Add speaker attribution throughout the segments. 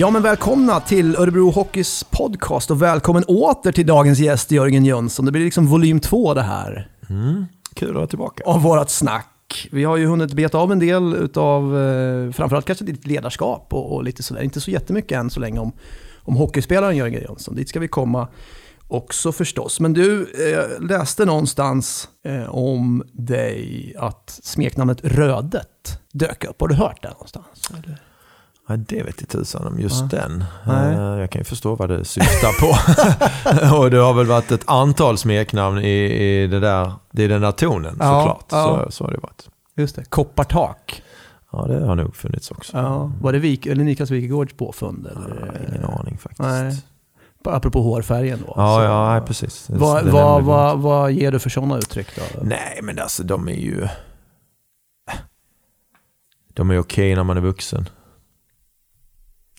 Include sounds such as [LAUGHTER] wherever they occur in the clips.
Speaker 1: Ja, men välkomna till Örebro Hockeys podcast och välkommen åter till dagens gäst Jörgen Jönsson. Det blir liksom volym två det här.
Speaker 2: Mm, kul att vara tillbaka.
Speaker 1: Av vårat snack. Vi har ju hunnit beta av en del av eh, framförallt kanske ditt ledarskap och, och, lite sådär. Inte så jättemycket än så länge om, om hockeyspelaren Jörgen Jönsson. Dit ska vi komma också förstås. Men du eh, läste någonstans eh, om dig att smeknamnet Rödet dök upp. Har du hört det någonstans? Eller?
Speaker 2: Ja, det vet jag tusan om just ja. den. Nej. Eh, jag kan ju förstå vad det syftar på. [LAUGHS] och det har väl varit ett antal smeknamn i, i, det där, i den där tonen ja, såklart. Ja. Så, så har det varit.
Speaker 1: Just det, Koppartak.
Speaker 2: Ja, det har nog funnits också.
Speaker 1: Ja. Var det Vik, eller Niklas Wikegårds påfund? Eller?
Speaker 2: Ja, ingen aning faktiskt.
Speaker 1: Nej. Apropå hårfärgen då.
Speaker 2: Ja, så, ja nej, precis.
Speaker 1: Vad, vad, vad, vad ger du för sådana uttryck då?
Speaker 2: Nej, men alltså de är ju... De är okej när man är vuxen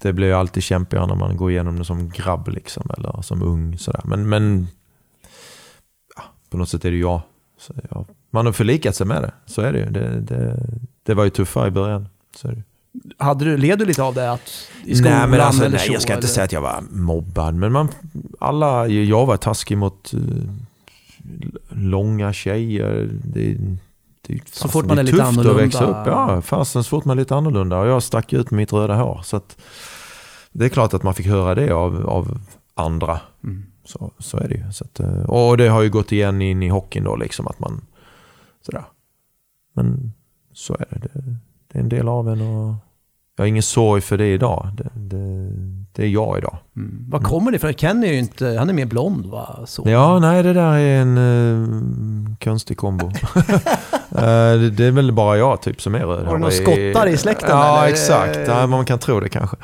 Speaker 2: det blir ju alltid kämpigare när man går igenom det som grabb liksom, eller som ung. Sådär. Men, men ja, på något sätt är det jag. Så jag. Man har förlikat sig med det, så är det ju. Det, det, det var ju tuffare i början. Så är det.
Speaker 1: Hade du, led du lite av det att, i skolan
Speaker 2: nej, men alltså,
Speaker 1: eller
Speaker 2: nej, Jag ska
Speaker 1: eller?
Speaker 2: inte säga att jag var mobbad, men man, alla, jag var taskig mot uh, långa tjejer. Det, det,
Speaker 1: så fort man är lite annorlunda?
Speaker 2: att växa upp. Ja, fastän så fort man är lite annorlunda. Och jag stack ut mitt röda hår. Så att, det är klart att man fick höra det av, av andra. Mm. Så, så är det ju. Så att, eh, och det har ju gått igen in i hockeyn då, liksom att man... Sådär. Men så är det. det. det. är en del av en och jag har ingen sorg för det idag. Det, det, det är jag idag.
Speaker 1: Mm. Var kommer det ifrån? Kenny är ju inte, han är mer blond va? Så.
Speaker 2: Ja, nej det där är en uh, konstig kombo. uh, [LAUGHS] det, det, är väl bara jag typ som är röd.
Speaker 1: Har du några skottar i släkten?
Speaker 2: Ja,
Speaker 1: eller?
Speaker 2: exakt. Ja, man kan tro det kanske.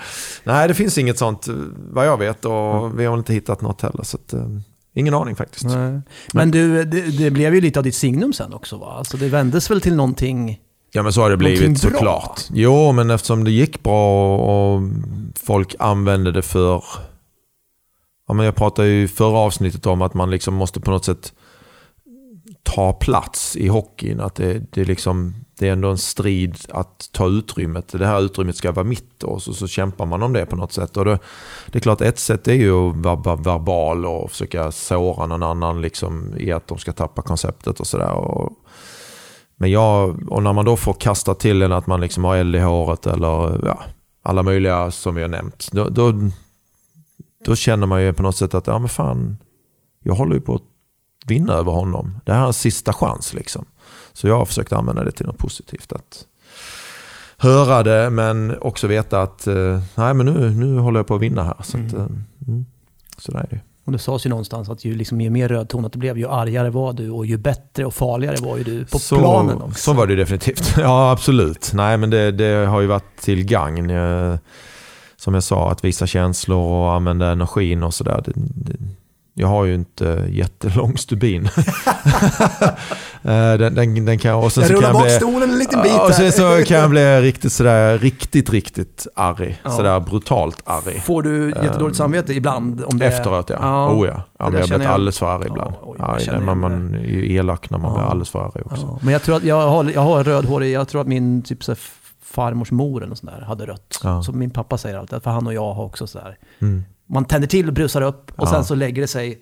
Speaker 2: Nej, det finns inget sånt vad jag vet och mm. vi har inte hittat något heller. Så att, uh, Ingen aning faktiskt.
Speaker 1: Nej. Men du, det, det, blev ju lite av ditt signum sen också va? Alltså det vändes väl till någonting
Speaker 2: Ja men så har det blivit såklart. Jo men eftersom det gick bra och folk använde det för... Ja, men jag pratade ju i förra avsnittet om att man liksom måste på något sätt ta plats i hockeyn. Att det, det, liksom, det är ändå en strid att ta utrymmet. Det här utrymmet ska vara mitt och så, så kämpar man om det på något sätt. Och det, det är klart ett sätt är ju att vara verbal och försöka såra någon annan liksom, i att de ska tappa konceptet och sådär. Men jag, och när man då får kasta till en att man liksom har eld i håret eller ja, alla möjliga som vi har nämnt. Då, då, då, känner man ju på något sätt att, ja men fan, jag håller ju på att vinna över honom. Det här är en sista chans liksom. Så jag har försökt använda det till något positivt. Att höra det men också veta att, eh, nej men nu, nu håller jag på att vinna här. Så, mm. Eh, mm, så där är det.
Speaker 1: Och det sades ju någonstans att ju, liksom, ju mer rödtonat det blev, ju argare var du och ju bättre och farligare var ju du på
Speaker 2: så,
Speaker 1: planen också.
Speaker 2: Så var det definitivt. [LAUGHS] Ja, absolut. Nej, men det, det har ju varit till gagn. Som jag sa, att visa känslor och använda energin och sådär. Jag har ju inte jättelång stubin. [LAUGHS] Eh, den, den, den kan, och sen
Speaker 1: jag
Speaker 2: rullar
Speaker 1: bort bli, stolen en liten bit.
Speaker 2: Och sen så kan jag bli riktigt sådär, riktigt, riktigt arg. Ja. Sådär brutalt arg.
Speaker 1: Får du jättedåligt um, samvete ibland? Om det...
Speaker 2: Efteråt ja. ja. Oh ja. ja men jag blivit alldeles för arg ibland. Ja, ja, man, man är ju elak när man ja. blir alldeles för arg också. Ja.
Speaker 1: Men jag tror att jag har, jag har rödhårig, jag tror att min typ så farmors mor eller sån där hade rött. Så min pappa säger alltid för han och jag har också sådär. Mm. Man tänder till och brusar upp och sen så lägger det sig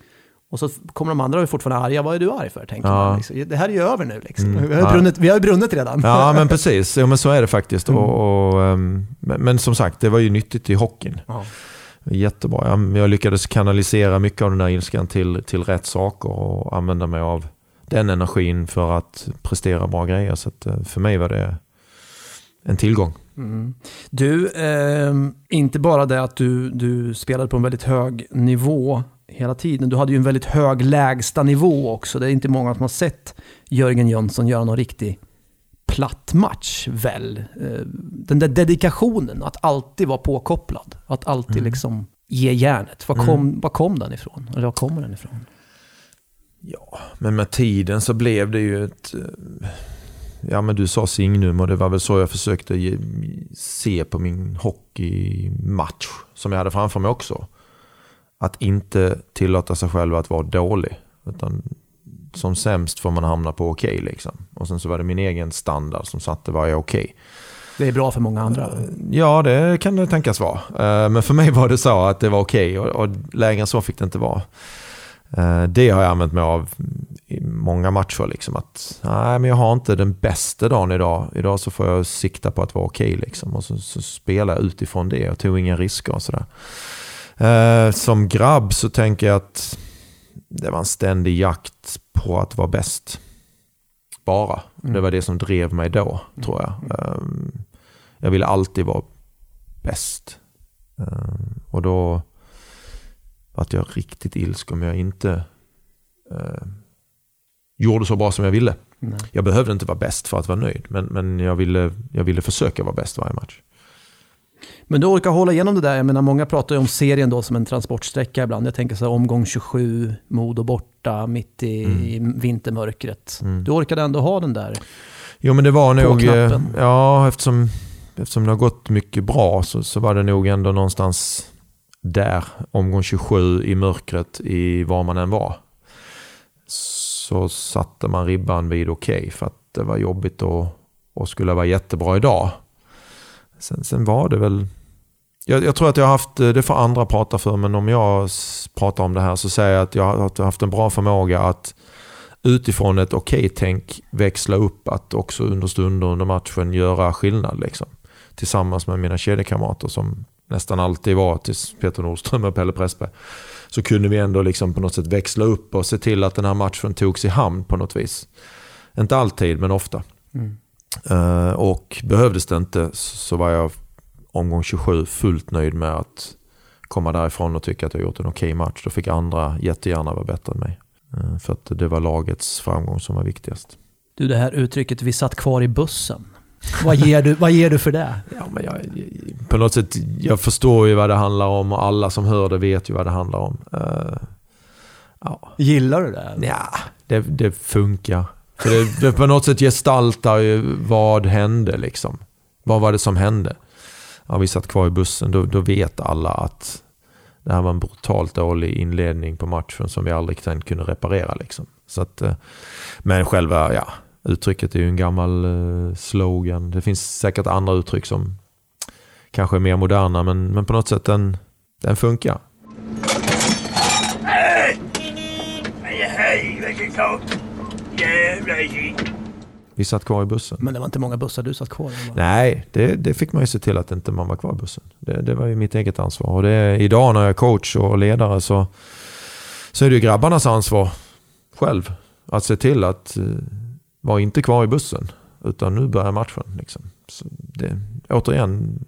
Speaker 1: och så kommer de andra och är fortfarande arga. Vad är du arg för? Tänker ja. man. Liksom. Det här är ju över nu. Liksom. Mm. Vi, har brunnit, vi har ju brunnit redan.
Speaker 2: Ja, men precis. Ja, men så är det faktiskt. Mm. Och, och, um, men, men, som sagt, det var ju nyttigt i hockeyn. Ja. Jättebra. Jag, jag lyckades kanalisera mycket av den där ilskan till, till rätt saker och använda mig av den energin för att prestera bra grejer. Så eh, för mig var det en tillgång.
Speaker 1: Mm. Du, eh, inte bara det att du, du spelade på en väldigt hög nivå hela tiden. Du hade ju en väldigt hög lägsta nivå också. Det är inte många som har sett Jörgen Jönsson göra någon riktig platt match väl. Eh, den där dedikationen, att alltid vara påkopplad. Att alltid mm. liksom ge järnet. Var kom, mm. var kom den ifrån? Eller var kommer den ifrån?
Speaker 2: Ja, men med tiden så blev det ju ett... Eh, ja, men du sa signum och det var väl så jag försökte ge, se på min hockeymatch som jag hade framför mig också att inte tillåta sig själv att vara dålig. Utan som sämst får man hamna på okej. Okay, liksom. Och sen så var det min egen standard som satte vad är okej. Okay.
Speaker 1: Det är bra för många andra.
Speaker 2: Ja, det kan det tänkas vara. Eh, men för mig var det så att det var okej okay och, än så fick det inte vara. Eh, det har jag använt mig av många matcher. Liksom, att nej, men jag har inte den bästa dagen idag. Idag så får jag sikta på att vara okej. Okay, liksom. Och så, så spelar jag utifrån det och tog inga risker och sådär. Eh, som grabb så tänker jag att det var en ständig jakt på att vara bäst. Bara. Mm. Det var det som drev mig då, mm. tror jag. Um, jag ville alltid vara bäst. Um, och då att jag riktigt ilsk om jag inte uh, gjorde så bra som jag ville. Nej. Jag behövde inte vara bäst för att vara nöjd, men, men jag, ville, jag ville försöka vara bäst varje match.
Speaker 1: Men du orkar hålla igenom det där. Jag menar, många pratar ju om serien då som en transportsträcka ibland. Jag tänker så här, omgång 27, Modo borta, mitt i, mm. vintermörkret. Mm. Du orkade ändå ha den där
Speaker 2: Jo men det var nog, eh, ja eftersom, eftersom det har gått mycket bra så, så var det nog ändå någonstans där, omgång 27 i mörkret i var man än var. Så satte man ribban vid okej okay, för att det var jobbigt och, och skulle vara jättebra idag. Sen, sen var det väl... Jag, jag, tror att jag har haft, det får andra prata för, men om jag pratar om det här så säger jag att jag har haft en bra förmåga att utifrån ett okej-tänk växla upp att också under stunder under matchen göra skillnad. Liksom. Tillsammans med mina kedjekamrater som nästan alltid var tills Peter Nordström och Pelle Pressberg. Så kunde vi ändå liksom på något sätt växla upp och se till att den här matchen togs i hamn på något vis. Inte alltid, men ofta. Mm. Uh, och behövdes det inte så var jag omgång 27 fullt nöjd med att komma därifrån och tycka att jag gjort en okej okay match. Då fick andra jättegärna vara bättre än mig. Uh, för att det var lagets framgång som var viktigast.
Speaker 1: Du, det här uttrycket vi satt kvar i bussen. Vad, ger du, vad ger du för det?
Speaker 2: Ja, men jag, på något sätt, jag förstår ju vad det handlar om och alla som hör det vet ju vad det handlar om. Uh,
Speaker 1: ja. Gillar du det?
Speaker 2: Ja, det, det funkar. För det, det på något sätt gestaltar ju vad hände liksom. Vad var det som hände? Ja, vi satt kvar i bussen. Då, då vet alla att det här var en brutalt dålig inledning på matchen som vi aldrig sen kunde reparera. Liksom. Så att, eh, men själva ja, uttrycket är ju en gammal eh, slogan. Det finns säkert andra uttryck som kanske är mer moderna men, men på något sätt den, den funkar. Hej! Hej, vilken vi satt kvar i bussen.
Speaker 1: Men det var inte många bussar du satt kvar i?
Speaker 2: Nej, det, det, fick man ju se till att inte man var kvar i bussen. Det, det var ju mitt eget ansvar. Och det, idag när jag är coach och ledare så, så är det ju grabbarnas ansvar själv. Att se till att var inte kvar i bussen. Utan nu börjar matchen. Liksom. Så det, återigen,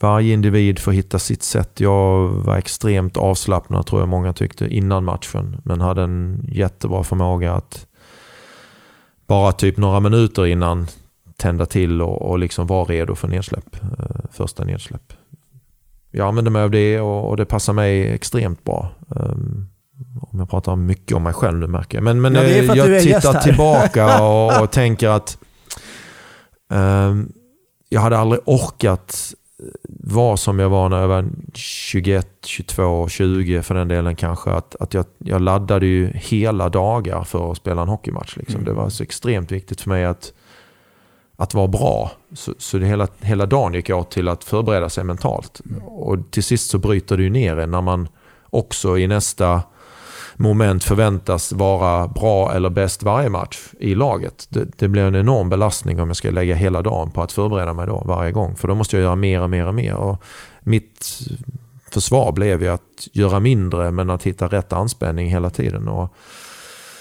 Speaker 2: varje individ får hitta sitt sätt. Jag var extremt avslappnad tror jag många tyckte innan matchen. Men hade en jättebra förmåga att bara typ några minuter innan tända till och, och liksom vara redo för nedsläpp. Eh, första nedsläpp. Jag använder mig av det och, och det passar mig extremt bra. Um, jag pratar mycket om mig själv nu märker jag. Men, men ja, jag tittar tillbaka [LAUGHS] och, och, tänker att um, jag hade aldrig orkat var som jag var när jag var 21, 22, 20 för den delen kanske. Att, att jag, jag laddade ju hela dagar för att spela en hockeymatch. Liksom. Mm. Det var så extremt viktigt för mig att, att vara bra. Så, så det hela, hela dagen gick jag åt till att förbereda sig mentalt. Mm. Och till sist så bryter det ju ner en när man också i nästa moment förväntas vara bra eller bäst varje match i laget. Det, det, blir en enorm belastning om jag ska lägga hela dagen på att förbereda mig då varje gång. För då måste jag göra mer och mer och mer. Och mitt försvar blev ju att göra mindre men att hitta rätt anspänning hela tiden. Och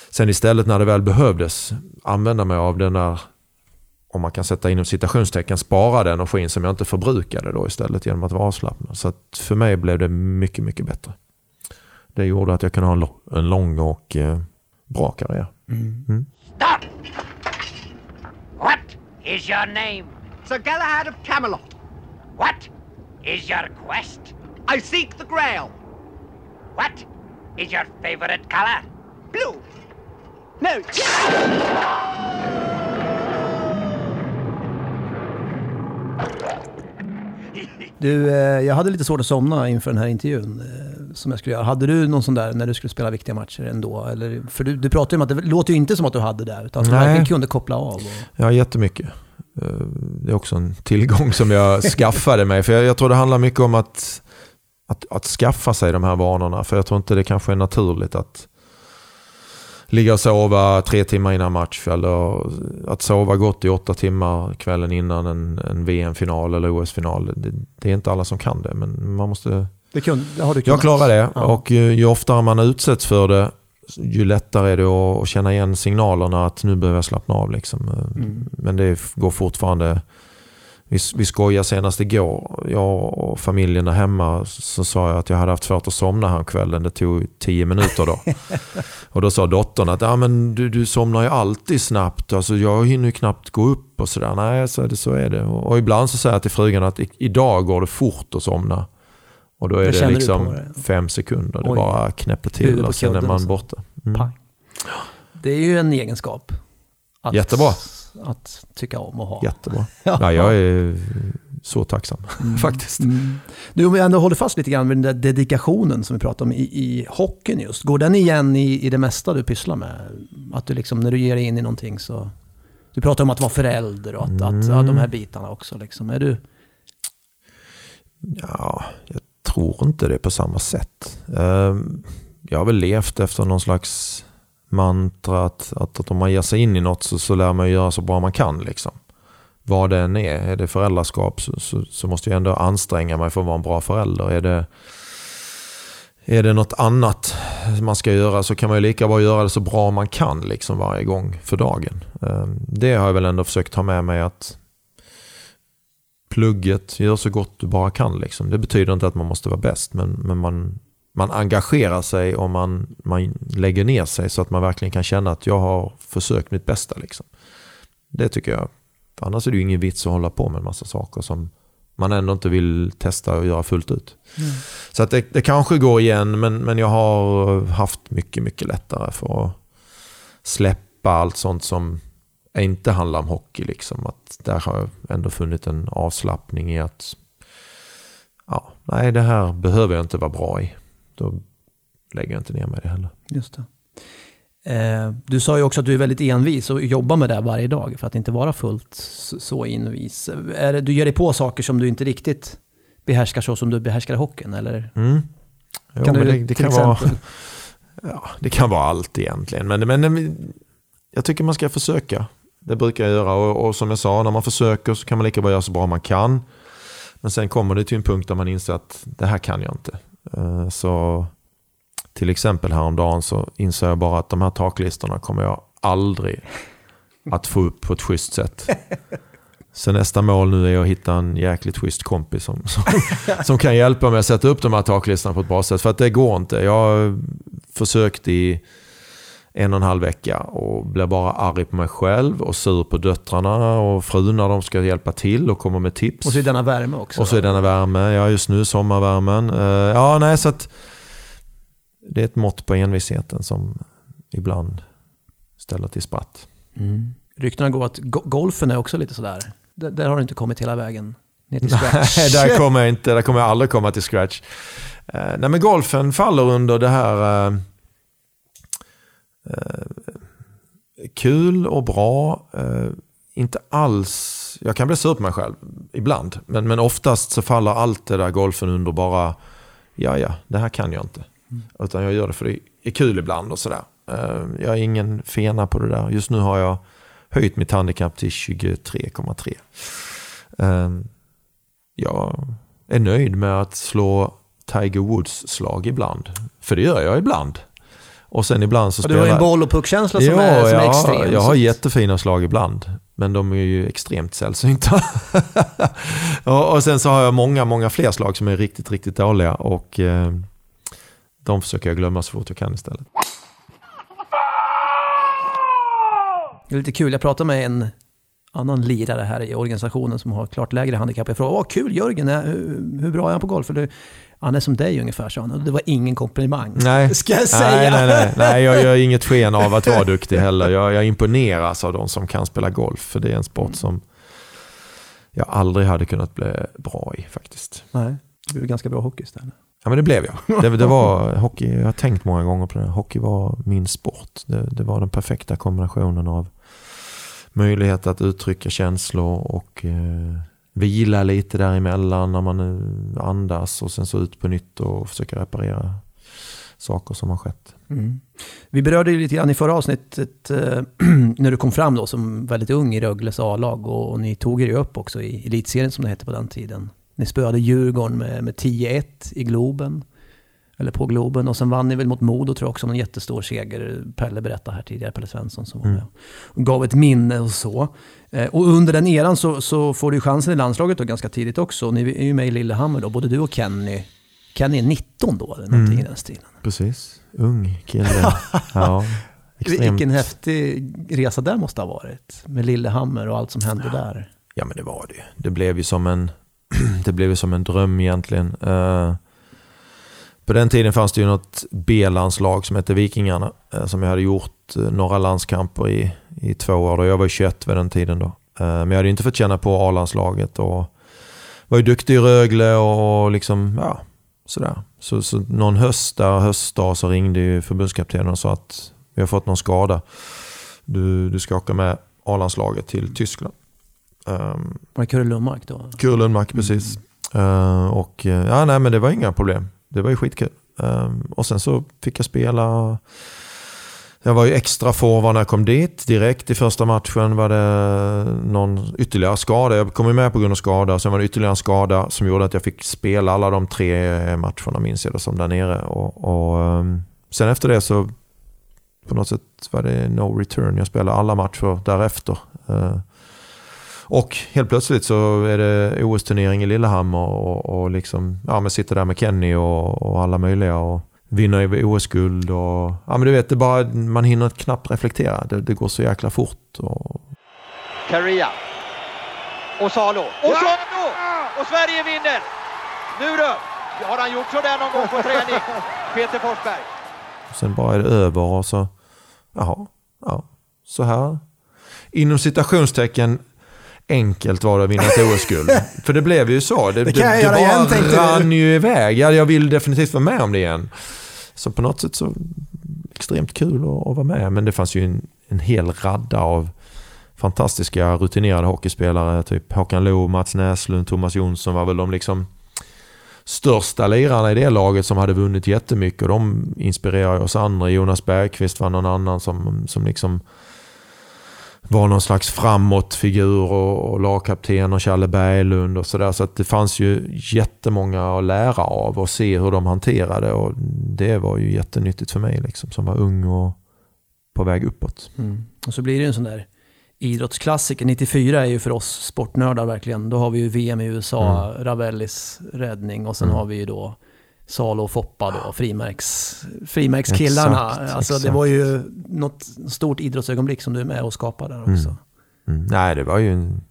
Speaker 2: sen istället när det väl behövdes använda mig av den där om man kan sätta inom citationstecken, sparade energin som jag inte förbrukade då istället genom att vara avslappnad. Så att för mig blev det mycket, mycket bättre det gjorde att jag kunde ha en lång och eh, bra karriär. Mm. Mm. Stop! What is your name? Sir Galahad of Camelot. What is your quest? I seek the grail. What is your favorite color? Blue. No.
Speaker 1: Du, eh, jag hade lite svårt att somna inför den här intervjun som jag skulle göra. Hade du någon sån där när du skulle spela viktiga matcher ändå? Eller, för du, du pratar ju om att det låter ju inte som att du hade det, utan att du verkligen kunde koppla av. Och...
Speaker 2: Ja, jättemycket. Eh, det är också en tillgång som jag [LAUGHS] skaffade mig. För jag, jag tror det handlar mycket om att, att, att skaffa sig de här vanorna. För jag tror inte det kanske är naturligt att ligga och sova tre timmar innan match. Eller att sova gott i åtta timmar kvällen innan en, en VM-final eller OS-final. Det, det, är inte alla som kan det. Men man måste...
Speaker 1: Det kun, det har du
Speaker 2: jag klarar det. Ja. Och ju, ju oftare man utsätts för det ju lättare är det att känna igen signalerna att nu behöver jag slappna av. Liksom. Mm. Men det går fortfarande... Vi, vi skojade senast igår, jag och familjen där hemma, så sa jag att jag hade haft svårt att somna här kvällen. Det tog tio minuter då. [LAUGHS] och då sa dottern att ja, men du, du somnar ju alltid snabbt. Alltså, jag hinner ju knappt gå upp och sådär. Nej, så är det. Så är det. Och, och ibland så säger jag till frugan att idag går det fort att somna. Och då är det, det liksom det? fem sekunder. Det Oj. bara knäpper till och sen är man borta. Mm.
Speaker 1: Det är ju en egenskap.
Speaker 2: Att, Jättebra.
Speaker 1: Att tycka om att ha.
Speaker 2: Jättebra. [LAUGHS] ja. jag är så tacksam mm. [LAUGHS] faktiskt. Mm.
Speaker 1: Du, om vi ändå håller fast lite grann vid den där dedikationen som vi pratade om i, i hockeyn just. Går den igen i, i det mesta du pysslar med? Att du liksom, när du ger dig in i någonting så... Du pratar om att vara förälder och att, mm. att ja, de här bitarna också. Liksom. Är du...
Speaker 2: Ja, jag tror inte det på samma sätt. Ehm, jag har väl levt efter någon slags mantra att, att, att om man ger sig in i något så, så lär man göra så bra man kan. Liksom. Vad det än är. Är det föräldraskap så, så, så, måste jag ändå anstränga mig för att vara en bra förälder. Är det, är det något annat man ska göra så kan man ju lika bra göra det så bra man kan liksom varje gång för dagen. Ehm, det har jag väl ändå försökt ta med mig att plugget, gör så gott du bara kan. Liksom. Det betyder inte att man måste vara bäst, men, men man, man engagerar sig och man, man lägger ner sig så att man verkligen kan känna att jag har försökt mitt bästa. Liksom. Det tycker jag. För annars är det ju ingen vits att hålla på med en massa saker som man ändå inte vill testa och göra fullt ut. Mm. Så att det, det, kanske går igen, men, men jag har haft mycket, mycket lättare för att släppa allt sånt som inte handlar om hockey. Liksom. Att där har jag ändå funnit en avslappning i att ja, nej, det här behöver jag inte vara bra i. Då lägger jag inte ner mig det heller.
Speaker 1: Just det. Eh, du sa ju också att du är väldigt envis och jobbar med det varje dag för att inte vara fullt så envis. Är det, du ger dig på saker som du inte riktigt behärskar så som du behärskar hockeyn, eller?
Speaker 2: Mm. Jo, kan du, det, det kan vara, [LAUGHS] ja, det kan vara allt egentligen. Men, men jag tycker man ska försöka. Det brukar jag göra och, och, som jag sa, när man försöker så kan man lika bra göra så bra man kan. Men sen kommer det till en punkt där man inser att det här kan jag inte. Eh, så till exempel häromdagen så inser jag bara att de här taklistorna kommer jag aldrig att få upp på ett schysst sätt. Så nästa mål nu är att hitta en jäkligt schysst kompis som, som, [LAUGHS] som kan hjälpa mig att sätta upp de här taklistorna på ett bra sätt. För att det går inte. Jag har försökt i en och en halv vecka och blir bara arg på mig själv och sur på döttrarna och frun när de ska hjälpa till och komma med tips.
Speaker 1: Och så är denna värme också.
Speaker 2: Och så är denna värme, ja just nu sommarvärmen. Uh, ja, nej så att det är ett mått på envisheten som ibland ställer till spratt.
Speaker 1: Mm. Ryktena går att golfen är också lite sådär. Där, där har du inte kommit hela vägen ner till [LAUGHS] scratch.
Speaker 2: Nej, där kommer jag inte. Där kommer jag aldrig komma till scratch. Uh, nej, men golfen faller under det här uh, Eh, kul och bra. Eh, inte alls, jag kan bli sur på mig själv ibland. Men, men oftast så faller allt det där golfen under bara, ja ja, det här kan jag inte. Mm. Utan jag gör det för det är kul ibland och sådär. Eh, jag är ingen fena på det där. Just nu har jag höjt mitt handikapp till 23,3. Jag är nöjd med att slå Tiger Woods slag ibland. För det gör jag ibland. Och sen ibland så
Speaker 1: spelar... Du har ju en boll och puckkänsla som, är, som är extrem.
Speaker 2: jag har jättefina slag ibland. Men de är ju extremt sällsynta. [LAUGHS] och, och sen så har jag många, många fler slag som är riktigt, riktigt dåliga. Och eh, de försöker jag glömma så fort jag kan istället.
Speaker 1: Det är lite kul, jag pratade med en annan lirare här i organisationen som har klart lägre handikapp. Jag frågade, vad kul Jörgen, hur, hur bra är han på golf? För det, han är som dig ungefär, sa han. Det var ingen komplimang.
Speaker 2: Nej,
Speaker 1: ska jag säga.
Speaker 2: Nej, nej, nej. [LAUGHS] nej jag gör inget sken av att vara duktig heller. Jag, jag imponeras av de som kan spela golf. För det är en sport som jag aldrig hade kunnat bli bra i faktiskt.
Speaker 1: Nej, du blev ganska bra hockey istället.
Speaker 2: Ja men det blev jag. Det, det, var [LAUGHS] hockey, jag har tänkt många gånger på det. Hockey var min sport. Det, det var den perfekta kombinationen av möjlighet att uttrycka känslor och eh, vila lite däremellan när man eh, andas och sen så ut på nytt och försöka reparera saker som har skett. Mm.
Speaker 1: Vi berörde ju lite grann i förra avsnittet eh, [CLEARS THROAT] när du kom fram då som väldigt ung i Rögles A-lag och, och, ni tog er ju upp också i elitserien som det hette på den tiden. Ni spöade Djurgården med, med 10-1 i Globen. Eller på Globen. Och sen vann ni väl mot Modo tror jag också, en jättestor seger. Pelle berättade här tidigare, Pelle Svensson som var mm. med. Och gav ett minne och så. Eh, och under den eran så, så får du chansen i landslaget då ganska tidigt också. Ni är ju med i Lillehammer då, både du och Kenny. Kenny är 19 då, eller någonting mm. i den stilen.
Speaker 2: Precis, ung kille. [LAUGHS] ja,
Speaker 1: extremt. Vilken häftig resa det måste ha varit. Med Lillehammer och allt som hände där.
Speaker 2: Ja men det var det Det blev ju som en, [CLEARS THROAT] det blev som en dröm egentligen. Uh, på den tiden fanns det ju något B-landslag som hette Vikingarna. Uh, som jag hade gjort uh, några landskamper i, i två år. Då. Jag var 21 vid den tiden då. men jag hade inte fått känna på A-landslaget. Och var ju duktig i Rögle och liksom, ja, sådär. Så, så någon höst där, höstdag, så ringde ju förbundskaptenen och sa att vi har fått någon skada. Du, du ska åka med A-landslaget till Tyskland.
Speaker 1: Um, var det Kurre Lundmark då?
Speaker 2: Kurre Lundmark, mm. precis. Uh, och ja, nej men det var inga problem. Det var ju skitkul. Um, och sen så fick jag spela jag var ju extra forward när jag kom dit. Direkt i första matchen var det någon ytterligare skada. Jag kom ju med på grund av skada. Sen var det ytterligare en skada som gjorde att jag fick spela alla de tre matcherna minns jag det som där nere. Och, och, ehm, sen efter det så på något sätt var det no return. Jag spelade alla matcher därefter. Ehm, och helt plötsligt så är det OS-turnering i Lillehammer och, och liksom, ja, men sitter där med Kenny och, och alla möjliga. Och, vinner OS-guld och... Ja men du vet, det bara, man hinner knappt reflektera. Det, det går så jäkla fort. Och...
Speaker 3: Caria. Och Salo. Och Salo! Och Sverige vinner! Nu då! Har han gjort sådär någon gång på träning? [LAUGHS] Peter Forsberg.
Speaker 2: sen bara är det över och så... Jaha, ja. Så här. Inom citationstecken enkelt var det att vinna ett OS-guld. [LAUGHS] För det blev ju så. Det, det, det, det bara igen, rann ju iväg. Ja, jag vill definitivt vara med om det igen. Så på något sätt så extremt kul att, att vara med. Men det fanns ju en, en hel radda av fantastiska rutinerade hockeyspelare. Typ Håkan Looh, Mats Näslund, Thomas Jonsson var väl de liksom största lirarna i det laget som hade vunnit jättemycket. Och de inspirerar oss andra. Jonas Bergqvist var någon annan som, som liksom var någon slags framåtfigur och, och lagkapten och Challe Berglund och sådär. Så att det fanns ju jättemånga att lära av och se hur de hanterade och det var ju jättenyttigt för mig liksom, som var ung och på väg uppåt.
Speaker 1: Mm. Och så blir det en sån där idrottsklassiker. 94 är ju för oss sportnördar verkligen. Då har vi ju VM i USA, mm. Ravellis räddning och sen mm. har vi ju då Salo och Foppa då, frimärks, frimärkskillarna. Exakt, alltså, exakt. Det var ju något stort idrottsögonblick som du är med och skapar där också. Mm.
Speaker 2: Mm. Nej, det var ju en,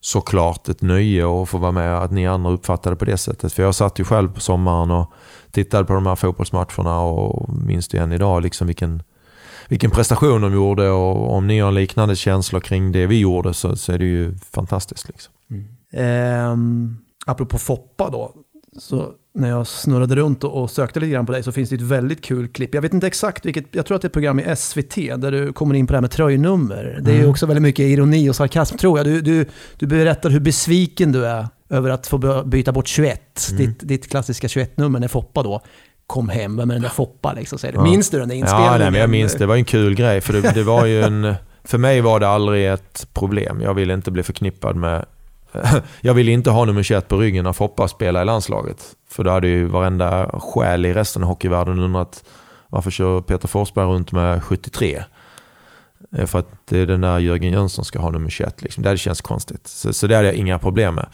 Speaker 2: såklart ett nöje att få vara med att ni andra uppfattade det på det sättet. För jag satt ju själv på sommaren och tittade på de här fotbollsmatcherna och minns det än idag liksom vilken, vilken prestation de gjorde och om ni har liknande känslor kring det vi gjorde så, så är det ju fantastiskt. Liksom.
Speaker 1: Mm. Um, apropå Foppa då, så när jag snurrade runt och sökte lite grann på dig så finns det ett väldigt kul klipp. Jag vet inte exakt vilket, jag tror att det är ett program i SVT där du kommer in på det här med tröjnummer. Det är mm. också väldigt mycket ironi och sarkasm tror jag. Du, du, du berättar hur besviken du är över att få byta bort 21, mm. ditt, ditt klassiska 21-nummer när Foppa då kom hem med den där Foppa. Liksom, säger du. Minns du den där inspelningen?
Speaker 2: Ja, nej, men jag minns det. Det var en kul grej. För det, det var ju en, [LAUGHS] för mig var det aldrig ett problem. Jag ville inte bli förknippad med [LAUGHS] jag ville inte ha nummer 21 på ryggen när Foppa spelade i landslaget. För då hade ju varenda själ i resten av hockeyvärlden undrat varför kör Peter Forsberg runt med 73? Eh, för att det är den där Jörgen Jönsson ska ha nummer 21. Liksom. Det hade känts konstigt. Så, så det hade jag inga problem med.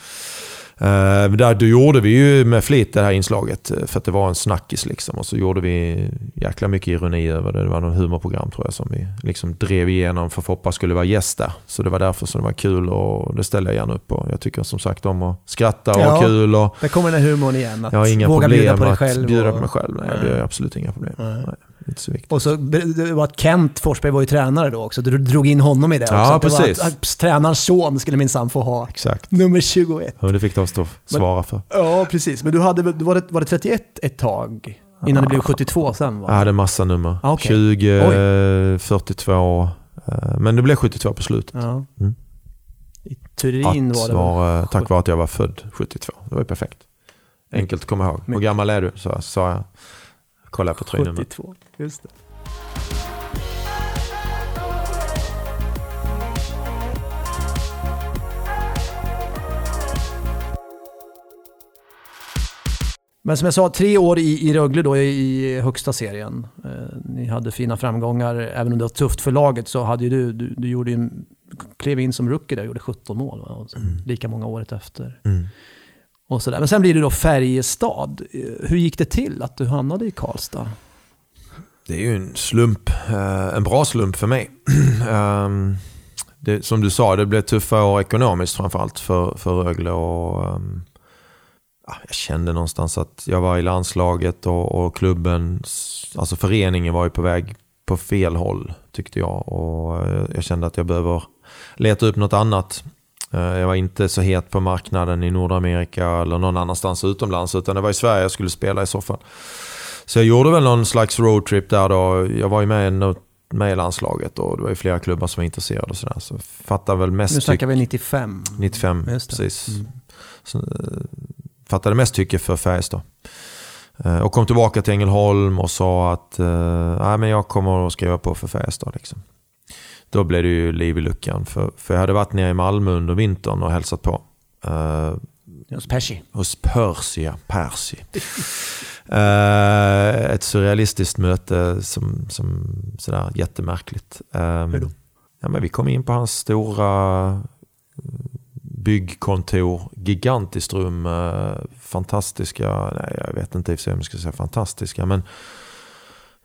Speaker 2: Uh, där, då gjorde vi ju med flit det här inslaget eh, för att det var en snackis. Liksom. Och så gjorde vi jäkla mycket ironi över det. Det var något humorprogram tror jag som vi liksom drev igenom för Foppa skulle vara gäst där. Så det var därför som det var kul och det ställer jag gärna upp på. Jag tycker som sagt om att skratta och ja, ha kul. Och
Speaker 1: där kommer den här humorn igen.
Speaker 2: Att jag har inga våga problem bjuda på dig själv. Att bjuda på mig själv. Nej, nej. Det är absolut inga problem. Nej. Nej.
Speaker 1: Inte så viktigt. Och så det var att Kent Forsberg var ju tränare då också. Du drog in honom i det
Speaker 2: ja,
Speaker 1: också.
Speaker 2: precis.
Speaker 1: Det var att, att tränarens son skulle minsann få ha
Speaker 2: Exakt.
Speaker 1: nummer 21.
Speaker 2: Och det fick de stå svara för.
Speaker 1: Ja, precis. Men du hade, var, det, var det 31 ett tag? Innan ja. det blev 72 sen va?
Speaker 2: Jag hade massa nummer. Ah, okay. 20, Oj. 42, Eh, men det blev 72 på slutet.
Speaker 1: Ja.
Speaker 2: Mm.
Speaker 1: I Turin
Speaker 2: Att
Speaker 1: var det
Speaker 2: var, tack vare att jag var född 72. Det var ju perfekt. Enkelt att komma ihåg. Hur gammal är du? Så sa jag. Kolla på trynet.
Speaker 1: 72. Just det. Men som jag sa, tre år i, i Rögle då i, högsta serien. Eh, ni hade fina framgångar, även om det var tufft för laget så hade ju du, du, du gjorde ju, klev in som rookie där och gjorde 17 mål. Va? Och sen Lika många året efter.
Speaker 2: Mm.
Speaker 1: Och sådär. Men sen blir det då Färjestad. Hur gick det till att du hamnade i Karlstad?
Speaker 2: Det är ju en slump. Eh, en bra slump för mig. [CLEARS THROAT] Ehm, det, som du sa, det blev tuffa år ekonomiskt framförallt för, för Rögle. Och, ehm, ja, jag kände någonstans att jag var i landslaget och, och klubben, alltså föreningen var ju på väg på fel håll tyckte jag. Och eh, jag kände att jag behöver leta upp något annat. Eh, Jag var inte så het på marknaden i Nordamerika eller någon annanstans utomlands utan det var i Sverige jag skulle spela i så fall. Så jag gjorde väl någon slags roadtrip där då. Jag var ju med, med i landslaget och det var ju flera klubbar som var intresserade och sådär. Så fattade väl mest
Speaker 1: Nu snackar vi 95.
Speaker 2: 95,
Speaker 1: Just det.
Speaker 2: precis.
Speaker 1: Mm.
Speaker 2: Så, eh, fattade mest tycke för Färjestad. Eh, Och kom tillbaka till Ängelholm och sa att eh, men jag kommer att skriva på för Färjestad. Liksom. Då blev det ju liv i luckan. För, för jag hade varit nere i Malmö under vintern och hälsat på. Eh,
Speaker 1: Hos Pesci.
Speaker 2: hos Persia, Persi. [LAUGHS] Eh, ett surrealistiskt möte som, som sådär jättemärkligt. Um,
Speaker 1: Hur då?
Speaker 2: Ja, men vi kom in på hans stora eh, byggkontor, gigantiskt rum, fantastiska, nej jag vet inte i och för sig om jag ska säga fantastiska, men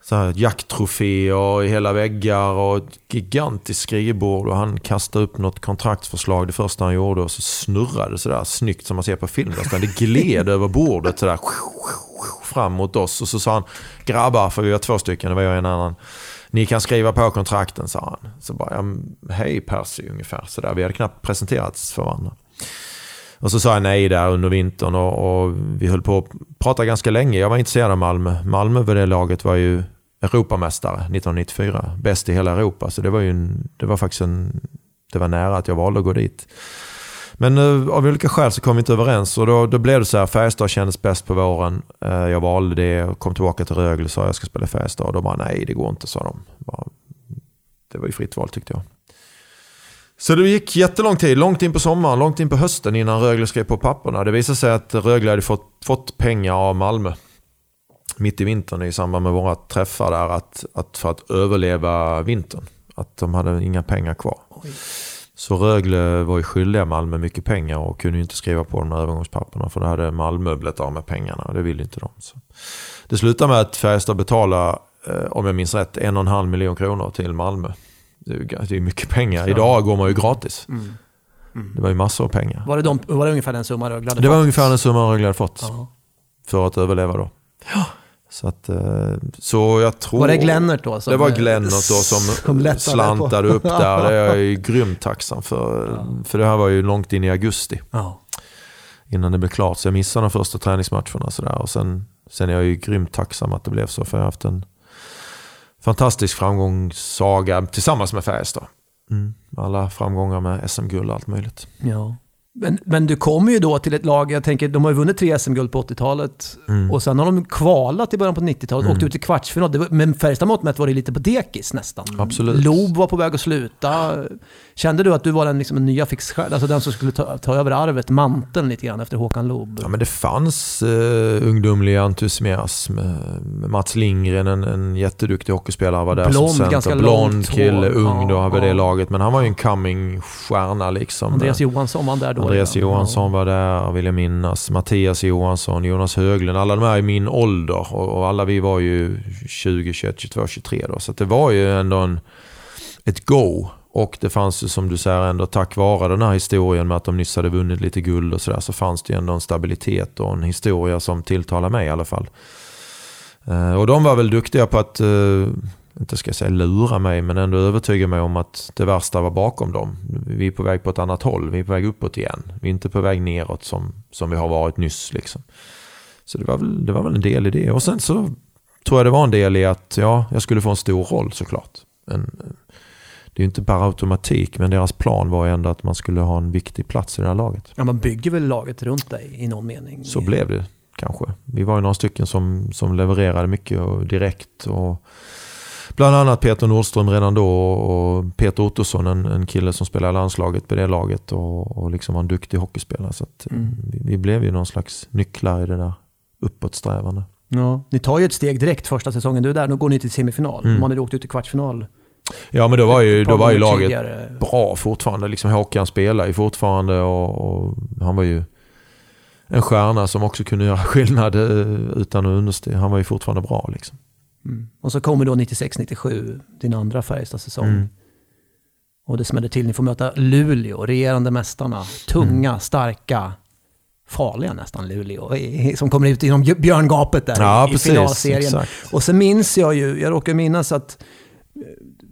Speaker 2: så här jakttroféer i hela väggar och ett gigantiskt skrivbord och han kastade upp något kontraktsförslag det första han gjorde och så snurrade det sådär snyggt som man ser på film. Det gled över bordet sådär fram mot oss och så sa han grabbar, för vi var två stycken, det var jag och en annan. Ni kan skriva på kontrakten, sa han. Så bara, ja, hej Percy ungefär. Så där. Vi hade knappt presenterats för varandra. Och så sa jag nej där under vintern och, och vi höll på att prata ganska länge. Jag var intresserad av Malmö. Malmö vid det laget var ju Europamästare 1994. Bäst i hela Europa. Så det var ju en, det var faktiskt en, det var nära att jag valde att gå dit. Men eh, av olika skäl så kom vi inte överens och då, då blev det så här, Färjestad kändes bäst på våren. Eh, jag valde det och kom tillbaka till Rögle och sa jag ska spela i Färjestad. Och de bara nej det går inte sa de. Bara, det var ju fritt val tyckte jag. Så det gick jättelång tid, långt in på sommaren, långt in på hösten innan Rögle skrev på papperna. Det visade sig att Rögle hade fått, fått pengar av Malmö mitt i vintern i samband med våra träffar där att, att för att överleva vintern. Att de hade inga pengar kvar. Så Rögle var ju skyldiga Malmö mycket pengar och kunde ju inte skriva på de här övergångspapperna för då hade Malmö blivit av med pengarna och det ville inte de. Så. Det slutade med att Färjestad betalade, eh, om jag minns rätt, en och en halv miljon kronor till Malmö. Det är ju mycket pengar. Idag går man ju gratis. Det var ju massor av pengar.
Speaker 1: Var det, de, var det ungefär den summa Rögle hade
Speaker 2: Det var
Speaker 1: fått?
Speaker 2: ungefär den summan Rögle hade fått
Speaker 1: Ja.
Speaker 2: för att överleva då. Så, att, eh, så jag tror...
Speaker 1: Var det Glennert då? Som,
Speaker 2: Det var Glennert då som, [LAUGHS]
Speaker 1: som
Speaker 2: slantade
Speaker 1: på.
Speaker 2: upp där. [LAUGHS] Det är jag ju grymt tacksam för. För det här var ju långt in i augusti
Speaker 1: Ja.
Speaker 2: innan det blev klart. Så jag missade de första träningsmatcherna. Så där. Och sen, sen är jag ju grymt tacksam att det blev så. För jag har haft en fantastisk framgångssaga tillsammans med Färjestad. Mm. Alla framgångar med SM-guld och allt möjligt.
Speaker 1: Ja. Men, men du kommer ju då till ett lag, jag tänker, de har ju vunnit tre SM-guld på 80-talet
Speaker 2: Mm.
Speaker 1: och sen har de kvalat i början på 90-talet, åkt ut i kvartsfinal. Det var, men Färjestad mått mätt var det lite på dekis nästan.
Speaker 2: Absolut.
Speaker 1: Lob var på väg att sluta. Kände du att du var den, liksom, nya fixstjärna, alltså den som skulle ta, ta över arvet, manteln lite grann efter Håkan Loob?
Speaker 2: Ja, men det fanns eh, ungdomlig entusiasm. Eh, Mats Lindgren, en, en jätteduktig hockeyspelare, var där
Speaker 1: Blond,
Speaker 2: som
Speaker 1: ganska
Speaker 2: center. Blond
Speaker 1: långt hår.
Speaker 2: kille, ung då,
Speaker 1: Ja,
Speaker 2: vid det
Speaker 1: ja.
Speaker 2: laget. Men han var ju en coming stjärna liksom.
Speaker 1: Andreas Johansson var där då.
Speaker 2: Andreas. Johansson var där, vill jag minnas. Mattias Johansson, Jonas Höglund. Alla de här är i min ålder. Och, alla vi var ju 20, 21, 22, 23 då. Så det var ju ändå en, ett go. Och det fanns ju som du säger ändå tack vare den här historien med att de nyss hade vunnit lite guld och sådär. Så fanns det ju ändå en stabilitet och en historia som tilltalar mig i alla fall. Eh, och de var väl duktiga på att, eh, inte ska jag säga lura mig, men ändå övertyga mig om att det värsta var bakom dem. Vi är på väg på ett annat håll, vi är på väg uppåt igen. Vi är inte på väg neråt som, som vi har varit nyss. Liksom. Så det var, väl, det var väl en del i det. Och sen så tror jag det var en del i att ja, jag skulle få en stor roll såklart. En, det är inte bara automatik, men deras plan var ändå att man skulle ha en viktig plats i det här laget.
Speaker 1: Ja, man bygger väl laget runt dig i någon mening?
Speaker 2: Så blev det kanske. Vi var ju några stycken som, som levererade mycket och direkt. Och bland annat Peter Nordström redan då och Peter Ottosson, en, en kille som spelade landslaget på det laget och, och liksom var en duktig hockeyspelare. Så mm. vi, vi, blev ju någon slags nycklar i det där uppåtsträvande.
Speaker 1: Ja, ni tar ju ett steg direkt första säsongen du är där. Nu går ni till semifinal. Mm. Man hade åkt ut i kvartsfinal.
Speaker 2: Ja men då var ju, då var ju laget tidigare. bra fortfarande. Liksom Håkan spelar ju fortfarande och, och, han var ju en stjärna som också kunde göra [LAUGHS] skillnad eh, utan att understeg. Han var ju fortfarande bra liksom.
Speaker 1: Mm. Och så kommer då 96-97, din andra Färjestad-säsong. Mm. Och det smäller till. Ni får möta Luleå, regerande mästarna. Tunga, mm. starka, farliga nästan Luleå. Som kommer ut genom björngapet där ja, i precis, finalserien. Exakt. Och så minns jag ju, jag råkar minnas att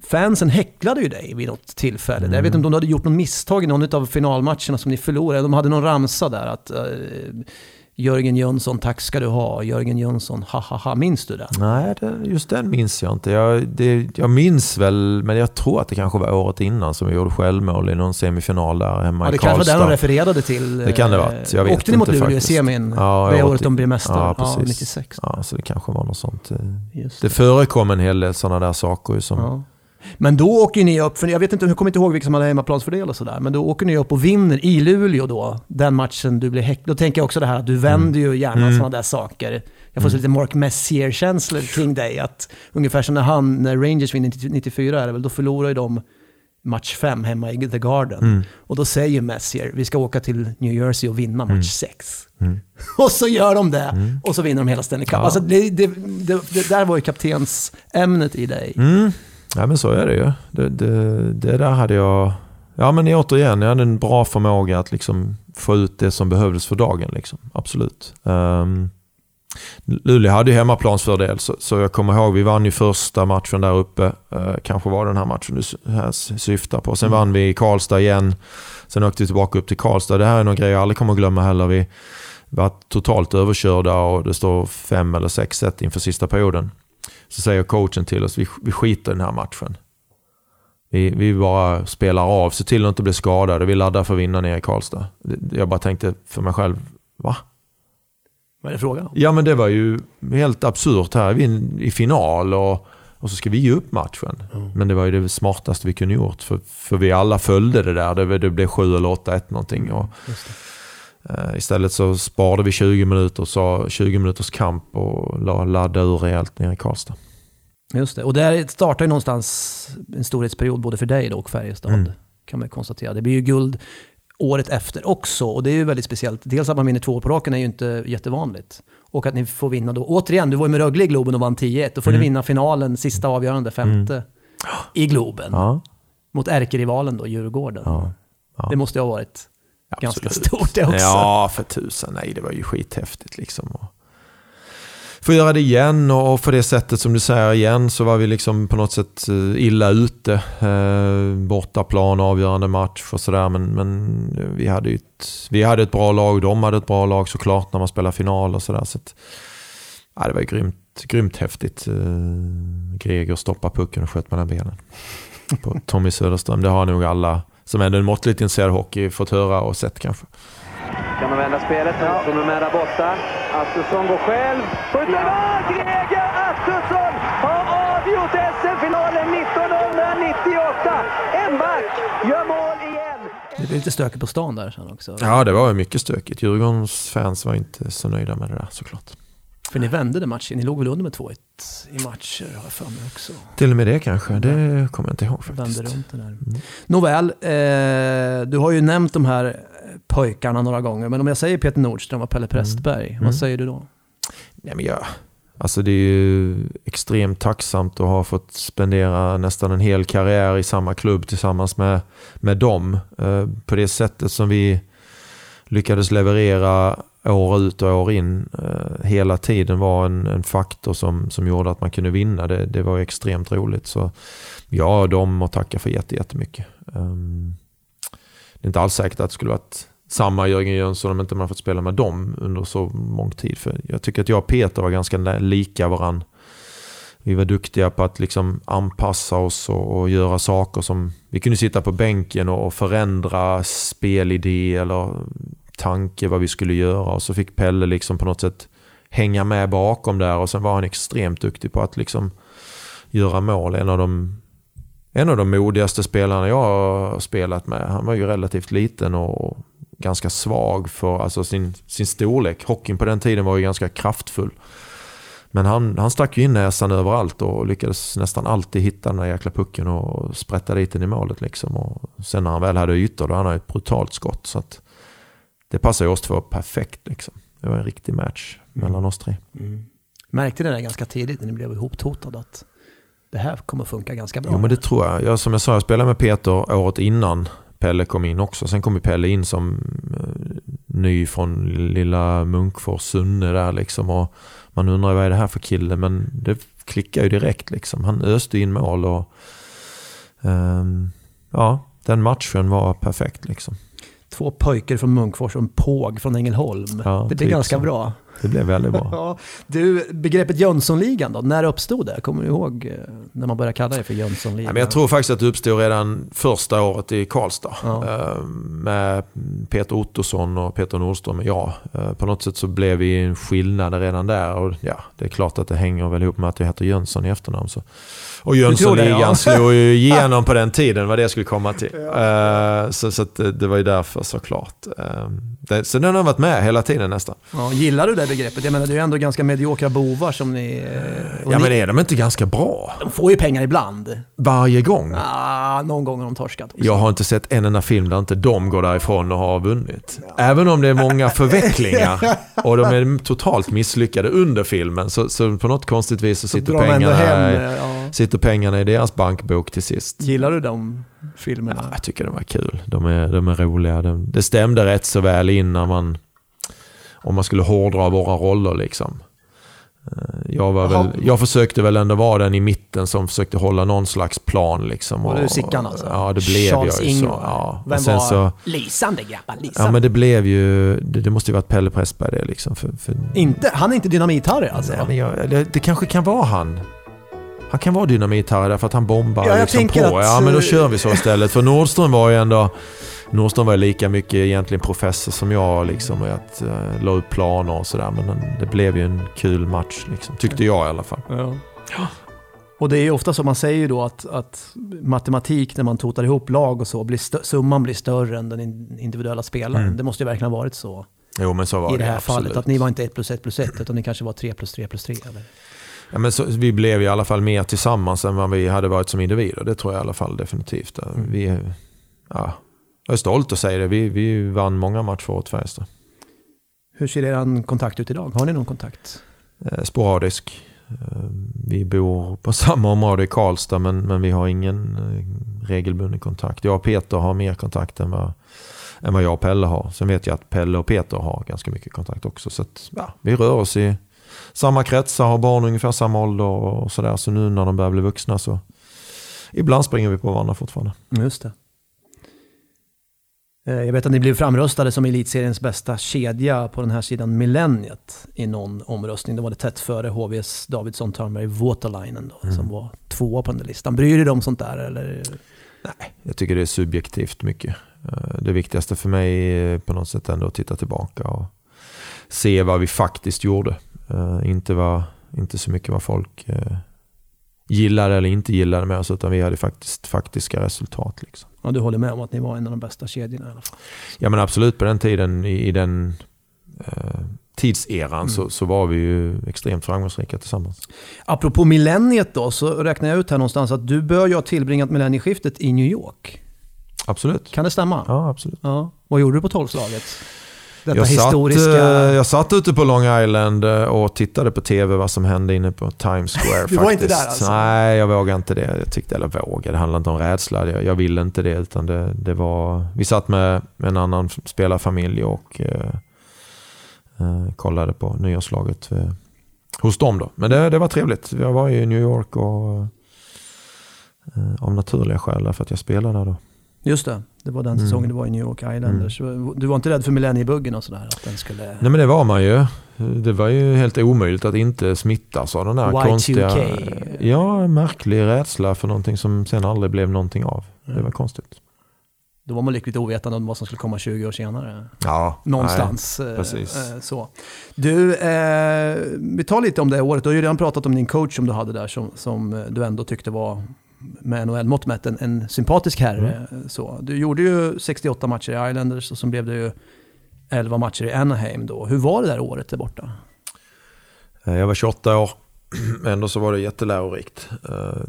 Speaker 1: fansen häcklade ju dig vid något tillfälle. Mm. Jag vet inte om de hade gjort något misstag i någon av finalmatcherna som ni förlorade. De hade någon ramsa där att uh, Jörgen Jönsson, tack ska du ha. Jörgen Jönsson, ha ha ha. Minns du den?
Speaker 2: Nej, just den minns jag inte. Jag, det, jag minns väl, men jag tror att det kanske var året innan som vi gjorde självmål i någon semifinal där hemma ja, i Karlstad.
Speaker 1: Det kanske var den de refererade till.
Speaker 2: Det kan det ha varit. Jag vet
Speaker 1: Åkte ni mot Luleå i semin?
Speaker 2: Ja,
Speaker 1: det året de blev mästare?
Speaker 2: Ja, precis. Ja, 96. Ja, så det kanske var något sånt. Just det. det förekom en hel del sådana där saker som... Ja
Speaker 1: men då åker ni upp, för jag vet inte, jag kommer inte ihåg vilka som hade hemmaplansfördel och sådär, men då åker ni upp och vinner i Luleå då, den matchen du blir häcklad. Då tänker jag också det här att du vänder ju gärna mm. sådana där saker. Jag får mm. så lite Mark Messier-känslor kring dig, att ungefär som när han, när Rangers vinner 94 är det väl, då förlorar ju de match 5 hemma i The Garden. Mm. Och då säger Messier, vi ska åka till New Jersey och vinna match 6. Mm. mm. [LAUGHS] och så gör de det, mm. och så vinner de hela Stanley Cup. Ja. Alltså det, det, det, det, där var ju kaptensämnet i dig.
Speaker 2: Ja men så är det ju. Det, det, det där hade jag... Ja men återigen, jag hade en bra förmåga att liksom få ut det som behövdes för dagen. Liksom. Absolut. Um, Luleå hade ju hemmaplansfördel så, så jag kommer ihåg, vi vann ju första matchen där uppe. Uh, kanske var den här matchen du här syftar på. Sen mm. vann vi i Karlstad igen. Sen åkte vi tillbaka upp till Karlstad. Det här är någon grej jag aldrig kommer att glömma heller. Vi var totalt överkörda och det står 5 eller 6-1 inför sista perioden. Så säger coachen till oss, vi, vi skiter i den här matchen. Vi, vi bara spelar av, se till att inte bli skadade. Vi laddar för att vinna nere i Karlstad. Jag bara tänkte för mig själv, va?
Speaker 1: Vad är det frågan om?
Speaker 2: Ja men det var ju helt absurt här. Vi är i final och, och så ska vi ge upp matchen. Mm. Men det var ju det smartaste vi kunde gjort. För, för vi alla följde det där. Det, det blev 7 eller 8-1 någonting. Och, Uh, istället så sparade vi 20 minuter, så 20 minuters kamp och laddade ur rejält nere i Karlstad.
Speaker 1: Just det, och där startar ju någonstans en storhetsperiod både för dig och Färjestad. Mm. Kan man konstatera. Det blir ju guld året efter också och det är ju väldigt speciellt. Dels att man vinner två år på raken är ju inte jättevanligt. Och att ni får vinna då, återigen, du var ju med Rögle i Globen och vann 10-1. Då får mm. ni vinna finalen, sista avgörande, femte, mm. [GASPS] i Globen. Ja. Mot ärkerivalen då, Djurgården. Ja. Ja. Det måste ju ha varit ganska stort det också.
Speaker 2: Ja, för tusan. Nej, det var ju skithäftigt liksom. Och få göra det igen och på det sättet som du säger igen så var vi liksom på något sätt eh, illa ute. Eh, bortaplan, avgörande match och sådär. Men, men vi, hade ett, vi hade ett bra lag, de hade ett bra lag såklart när man spelar final och sådär. Så att, ja, det var ju grymt, grymt häftigt. Eh, Greger stoppade pucken och sköt mellan benen på Tommy Söderström. Det har nog alla som är en måttligt intresserad hockey fått höra och sett kanske.
Speaker 3: Kan de vända spelet? Ja. Som är nära borta. Attusson går själv. Skjuter ja. Greger Attusson har avgjort SM-finalen 1998. En back gör mål igen.
Speaker 1: Det blev lite stökigt på stan där sen också.
Speaker 2: Ja, det var mycket stökigt. Djurgårdens fans var inte så nöjda med det där såklart.
Speaker 1: För ni vände den matchen. Ni låg väl under med 2-1 i matcher har jag för mig också.
Speaker 2: Till och med det kanske. Det kommer jag inte ihåg faktiskt.
Speaker 1: Vände runt det där. Mm. Nåväl, eh, du har ju nämnt de här pojkarna några gånger. Men om jag säger Peter Nordström och Pelle mm. Prästberg, mm. vad säger du då?
Speaker 2: Nej, men jag, alltså det är ju extremt tacksamt att ha fått spendera nästan en hel karriär i samma klubb tillsammans med, med dem. Eh, på det sättet som vi lyckades leverera år ut och år in eh, hela tiden var en, en, faktor som, som gjorde att man kunde vinna. Det, det var extremt roligt. Så ja, de må tacka för jättemycket. Um, det är inte alls säkert att det skulle varit samma Jörgen Jönsson om inte man fått spela med dem under så lång tid. För jag tycker att jag och Peter var ganska lika varann vi var duktiga på att liksom anpassa oss och, och, göra saker som... Vi kunde sitta på bänken och förändra spelidé eller tanke vad vi skulle göra. Och så fick Pelle liksom på något sätt hänga med bakom där och sen var han extremt duktig på att liksom göra mål. En av de, en av de modigaste spelarna jag har spelat med. Han var ju relativt liten och ganska svag för alltså sin, sin storlek. Hockeyn på den tiden var ju ganska kraftfull. Men han, han stack ju in näsan överallt och lyckades nästan alltid hitta den där jäkla pucken och sprätta dit den i målet. Liksom. Och sen när han väl hade ytor då hade han ett brutalt skott. Så att det passade oss två perfekt. Liksom. Det var en riktig match mm. mellan oss tre. Mm.
Speaker 1: Märkte ni det ganska tidigt när ni blev ihoptotade att det här kommer funka ganska bra?
Speaker 2: Jo men det tror jag. jag. Som jag sa, jag spelade med Peter året innan Pelle kom in också. Sen kom ju Pelle in som uh, ny från lilla Munkfors, Sunne där liksom. Och man undrar vad är det här för kille? Men det klickar ju direkt liksom. Han öste in mål och um, ja, den matchen var perfekt liksom.
Speaker 1: Två pojkar från Munkfors och en påg från Ängelholm. Ja, det blir typ ganska så. bra.
Speaker 2: Det blev väldigt bra. [LAUGHS]
Speaker 1: ja, du, begreppet Jönssonligan då, när uppstod det? Kommer du ihåg eh, när man började kalla det för Jönssonligan?
Speaker 2: Ja, jag tror faktiskt att det uppstod redan första året i Karlstad. Ja. Eh, med Peter Ottosson och Peter Nordström och jag. Eh, på något sätt så blev vi en skillnad redan där. Och ja, det är klart att det hänger väl ihop med att jag heter Jönsson i efternamn. Så. Och Jönssonligan ja. slog ju [LAUGHS] igenom på den tiden, vad det skulle komma till. Ja. Så, så det var ju därför såklart. Det, så den har varit med hela tiden nästan.
Speaker 1: Ja, gillar du det begreppet? Jag menar, det är ju ändå ganska mediokra bovar som ni...
Speaker 2: Ja, ni, men är de inte ganska bra?
Speaker 1: De får ju pengar ibland.
Speaker 2: Varje gång?
Speaker 1: Ah, någon gång har de torskat. Också.
Speaker 2: Jag har inte sett en enda film där inte de går därifrån och har vunnit. Ja. Även om det är många förvecklingar och de är totalt misslyckade under filmen. Så, så på något konstigt vis så, så sitter, pengarna, hem, ja. Sitter pengarna i deras bankbok till sist.
Speaker 1: Gillar du dem? filmerna?
Speaker 2: Ja, jag tycker de var kul. De är, de är roliga. De, det stämde rätt så väl in när man, om man skulle hårdra våra roller liksom. Eh, jag, var väl, jag försökte väl ändå vara den i mitten som försökte hålla någon slags plan. Liksom,
Speaker 1: och, du Sickan alltså?
Speaker 2: Ja, det blev Charles jag ju så. Ja.
Speaker 1: Vem sen var så, lysande grabbar? Lysande.
Speaker 2: Ja, men det blev ju... Det, det måste ju varit Pelle Pressberg det liksom. För, för...
Speaker 1: Inte? Han är inte Dynamit-Harry alltså?
Speaker 2: Nej, men jag, det, det kanske kan vara han. Han kan vara dynamit-Harry därför att han bombar ja, liksom på. Att, ja, men då kör vi så istället. För Nordström var ju ändå... Nordström var lika mycket egentligen professor som jag liksom. Och att uh, la upp planer och sådär. Men det blev ju en kul match liksom. Tyckte jag i alla fall. Ja.
Speaker 1: ja. Och det är ju ofta så man säger då att, att matematik när man totar ihop lag och så, blir summan blir större än den individuella spelaren. Mm. Det måste ju verkligen ha varit så.
Speaker 2: Jo, men så var
Speaker 1: I det,
Speaker 2: det
Speaker 1: här absolut. fallet. Att ni var inte 1 plus 1 plus 1 utan ni kanske var 3 plus 3 plus 3. Eller?
Speaker 2: Ja, men så, vi blev i alla fall mer tillsammans än vad vi hade varit som individer. Det tror jag i alla fall definitivt. Mm. Vi, ja, jag är stolt att säga det. Vi, vi vann många matcher åt Färjestad.
Speaker 1: Hur ser er kontakt ut idag? Har ni någon kontakt?
Speaker 2: Eh, sporadisk. Eh, vi bor på [LAUGHS] samma område i Karlstad men, men vi har ingen eh, regelbunden kontakt. Jag och Peter har mer kontakt än vad, än vad jag och Pelle har. Sen vet jag att Pelle och Peter har ganska mycket kontakt också. Så att, ja, vi rör oss i samma kretsar, har barn ungefär samma ålder och sådär. Så nu när de börjar bli vuxna så ibland springer vi på varandra fortfarande.
Speaker 1: Just det. Eh, jag vet att ni blev framröstade som elitseriens bästa kedja på den här sidan millenniet i någon omröstning. Då var det tätt före HVs Davidsson, Törnberg, Waterlinen då, mm. som var tvåa på den där listan. Bryr du dig om sånt där? Eller?
Speaker 2: Nej, jag tycker det är subjektivt mycket. Eh, det viktigaste för mig är på något sätt ändå att titta tillbaka och se vad vi faktiskt gjorde. Uh, inte, var, inte så mycket vad folk uh, gillade eller inte gillade med oss, utan vi hade faktiskt faktiska resultat. Liksom.
Speaker 1: Ja, du håller med om att ni var en av de bästa kedjorna i alla fall?
Speaker 2: Ja, men absolut. På den tiden, i, i den uh, tidseran, mm. så, så var vi ju extremt framgångsrika tillsammans.
Speaker 1: Apropå millenniet då, så räknar jag ut här någonstans att du bör ju ha tillbringat millennieskiftet i New York.
Speaker 2: Absolut.
Speaker 1: Kan det stämma?
Speaker 2: Ja, absolut.
Speaker 1: Ja. Vad gjorde du på tolvslaget?
Speaker 2: Detta jag historiska... Satt, eh, jag satt ute på Long Island eh, och tittade på tv vad som hände inne på Times Square. [LAUGHS]
Speaker 1: du var inte där alltså?
Speaker 2: Nej, jag vågade inte det. Jag tyckte, eller vågade, det handlade inte om rädsla. Jag, jag ville inte det. Utan det, det var, vi satt med, en annan spelarfamilj och eh, eh, kollade på nyårslaget eh, hos dem. Då. Men det, det var trevligt. Jag var i New York och, eh, av naturliga skäl för att jag spelade där då.
Speaker 1: Just det, det var den
Speaker 2: Mm.
Speaker 1: säsongen du var i New York Islanders. Du var inte rädd för millenniebuggen och sådär? Att den skulle...
Speaker 2: Nej men det var man ju. Det var ju helt omöjligt att inte smittas av den där
Speaker 1: Y2K.
Speaker 2: konstiga... Ja, märklig rädsla för någonting som sen aldrig blev någonting av. Det
Speaker 1: Mm.
Speaker 2: var konstigt.
Speaker 1: Då var man lyckligt ovetande om vad som skulle komma 20 år senare.
Speaker 2: Ja,
Speaker 1: Någonstans. eh,
Speaker 2: precis.
Speaker 1: eh, så. Du, eh, vi tar lite om det året. Du har ju redan pratat om din coach som du hade där som, som eh, du ändå tyckte var med NHL-mått mätt en, en sympatisk herre.
Speaker 2: Mm.
Speaker 1: Så. Du gjorde ju 68 matcher i Islanders och så blev det ju 11 matcher i Anaheim då. Hur var det där året där borta?
Speaker 2: Eh, Jag var 28 år. [CLEARS THROAT] Ändå så var det jättelärorikt. Eh,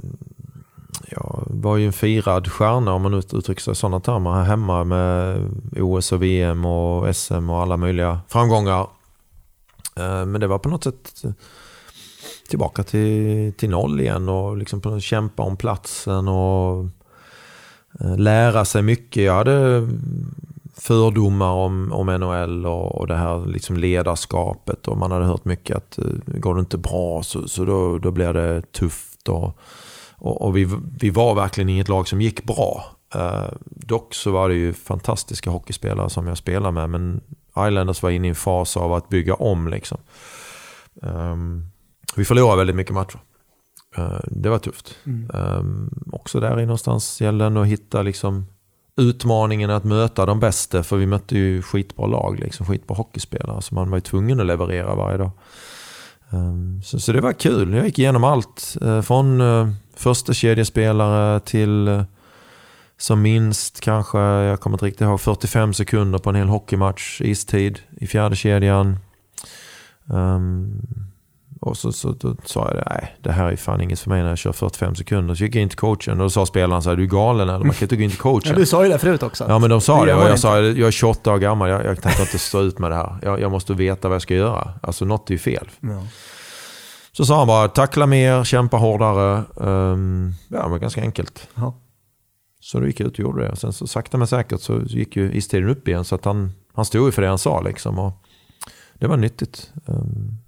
Speaker 2: Jag var ju en firad stjärna om man ut- uttrycker sig i sådana termer här hemma med OS och VM och SM och alla möjliga framgångar. Eh, Men det var på något sätt tillbaka till, till noll igen och liksom på- kämpa om platsen och eh, lära sig mycket. Jag hade fördomar om, om NHL och, och det här liksom ledarskapet och man hade hört mycket att eh, går det inte bra så, så då, då blir det tufft. Och, och, och vi, vi var verkligen inget lag som gick bra. Eh, dock så var det ju fantastiska hockeyspelare som jag spelade med men Islanders var inne i en fas av att bygga om liksom. Um, vi förlorade väldigt mycket matcher. Eh, det var tufft. Um, också där i någonstans gällde det att hitta liksom utmaningen att möta de bästa. För vi mötte ju skitbra lag, liksom, skitbra hockeyspelare. Så man var ju tvungen att leverera varje dag. Um, så, så det var kul. Jag gick igenom allt. Uh, från uh, första kedjespelare till som minst kanske, jag kommer inte riktigt ihåg, 45 sekunder på en hel hockeymatch, istid i fjärde kedjan. Um, och så, så då sa jag, nej det här är fan inget för mig när jag kör 45 sekunder. Så gick jag in till coachen och då sa spelaren så här, du är galen eller? Man kan inte gå in till coachen. [LAUGHS]
Speaker 1: Ja, du sa ju det förut också.
Speaker 2: Ja men de sa
Speaker 1: Det
Speaker 2: det och jag
Speaker 1: inte.
Speaker 2: sa jag är 28 år gammal, jag, jag tänker inte stå ut med det här. Jag, jag måste veta vad jag ska göra. Alltså något är ju fel.
Speaker 1: Ja.
Speaker 2: Så sa han bara, tackla mer, kämpa hårdare. Um, ja, det var ganska enkelt.
Speaker 1: Ja.
Speaker 2: Så då gick jag ut och gjorde det. Och sen så sakta men säkert så gick ju istiden upp igen. Så att han, han stod ju för det han sa liksom. Och det var nyttigt. Um,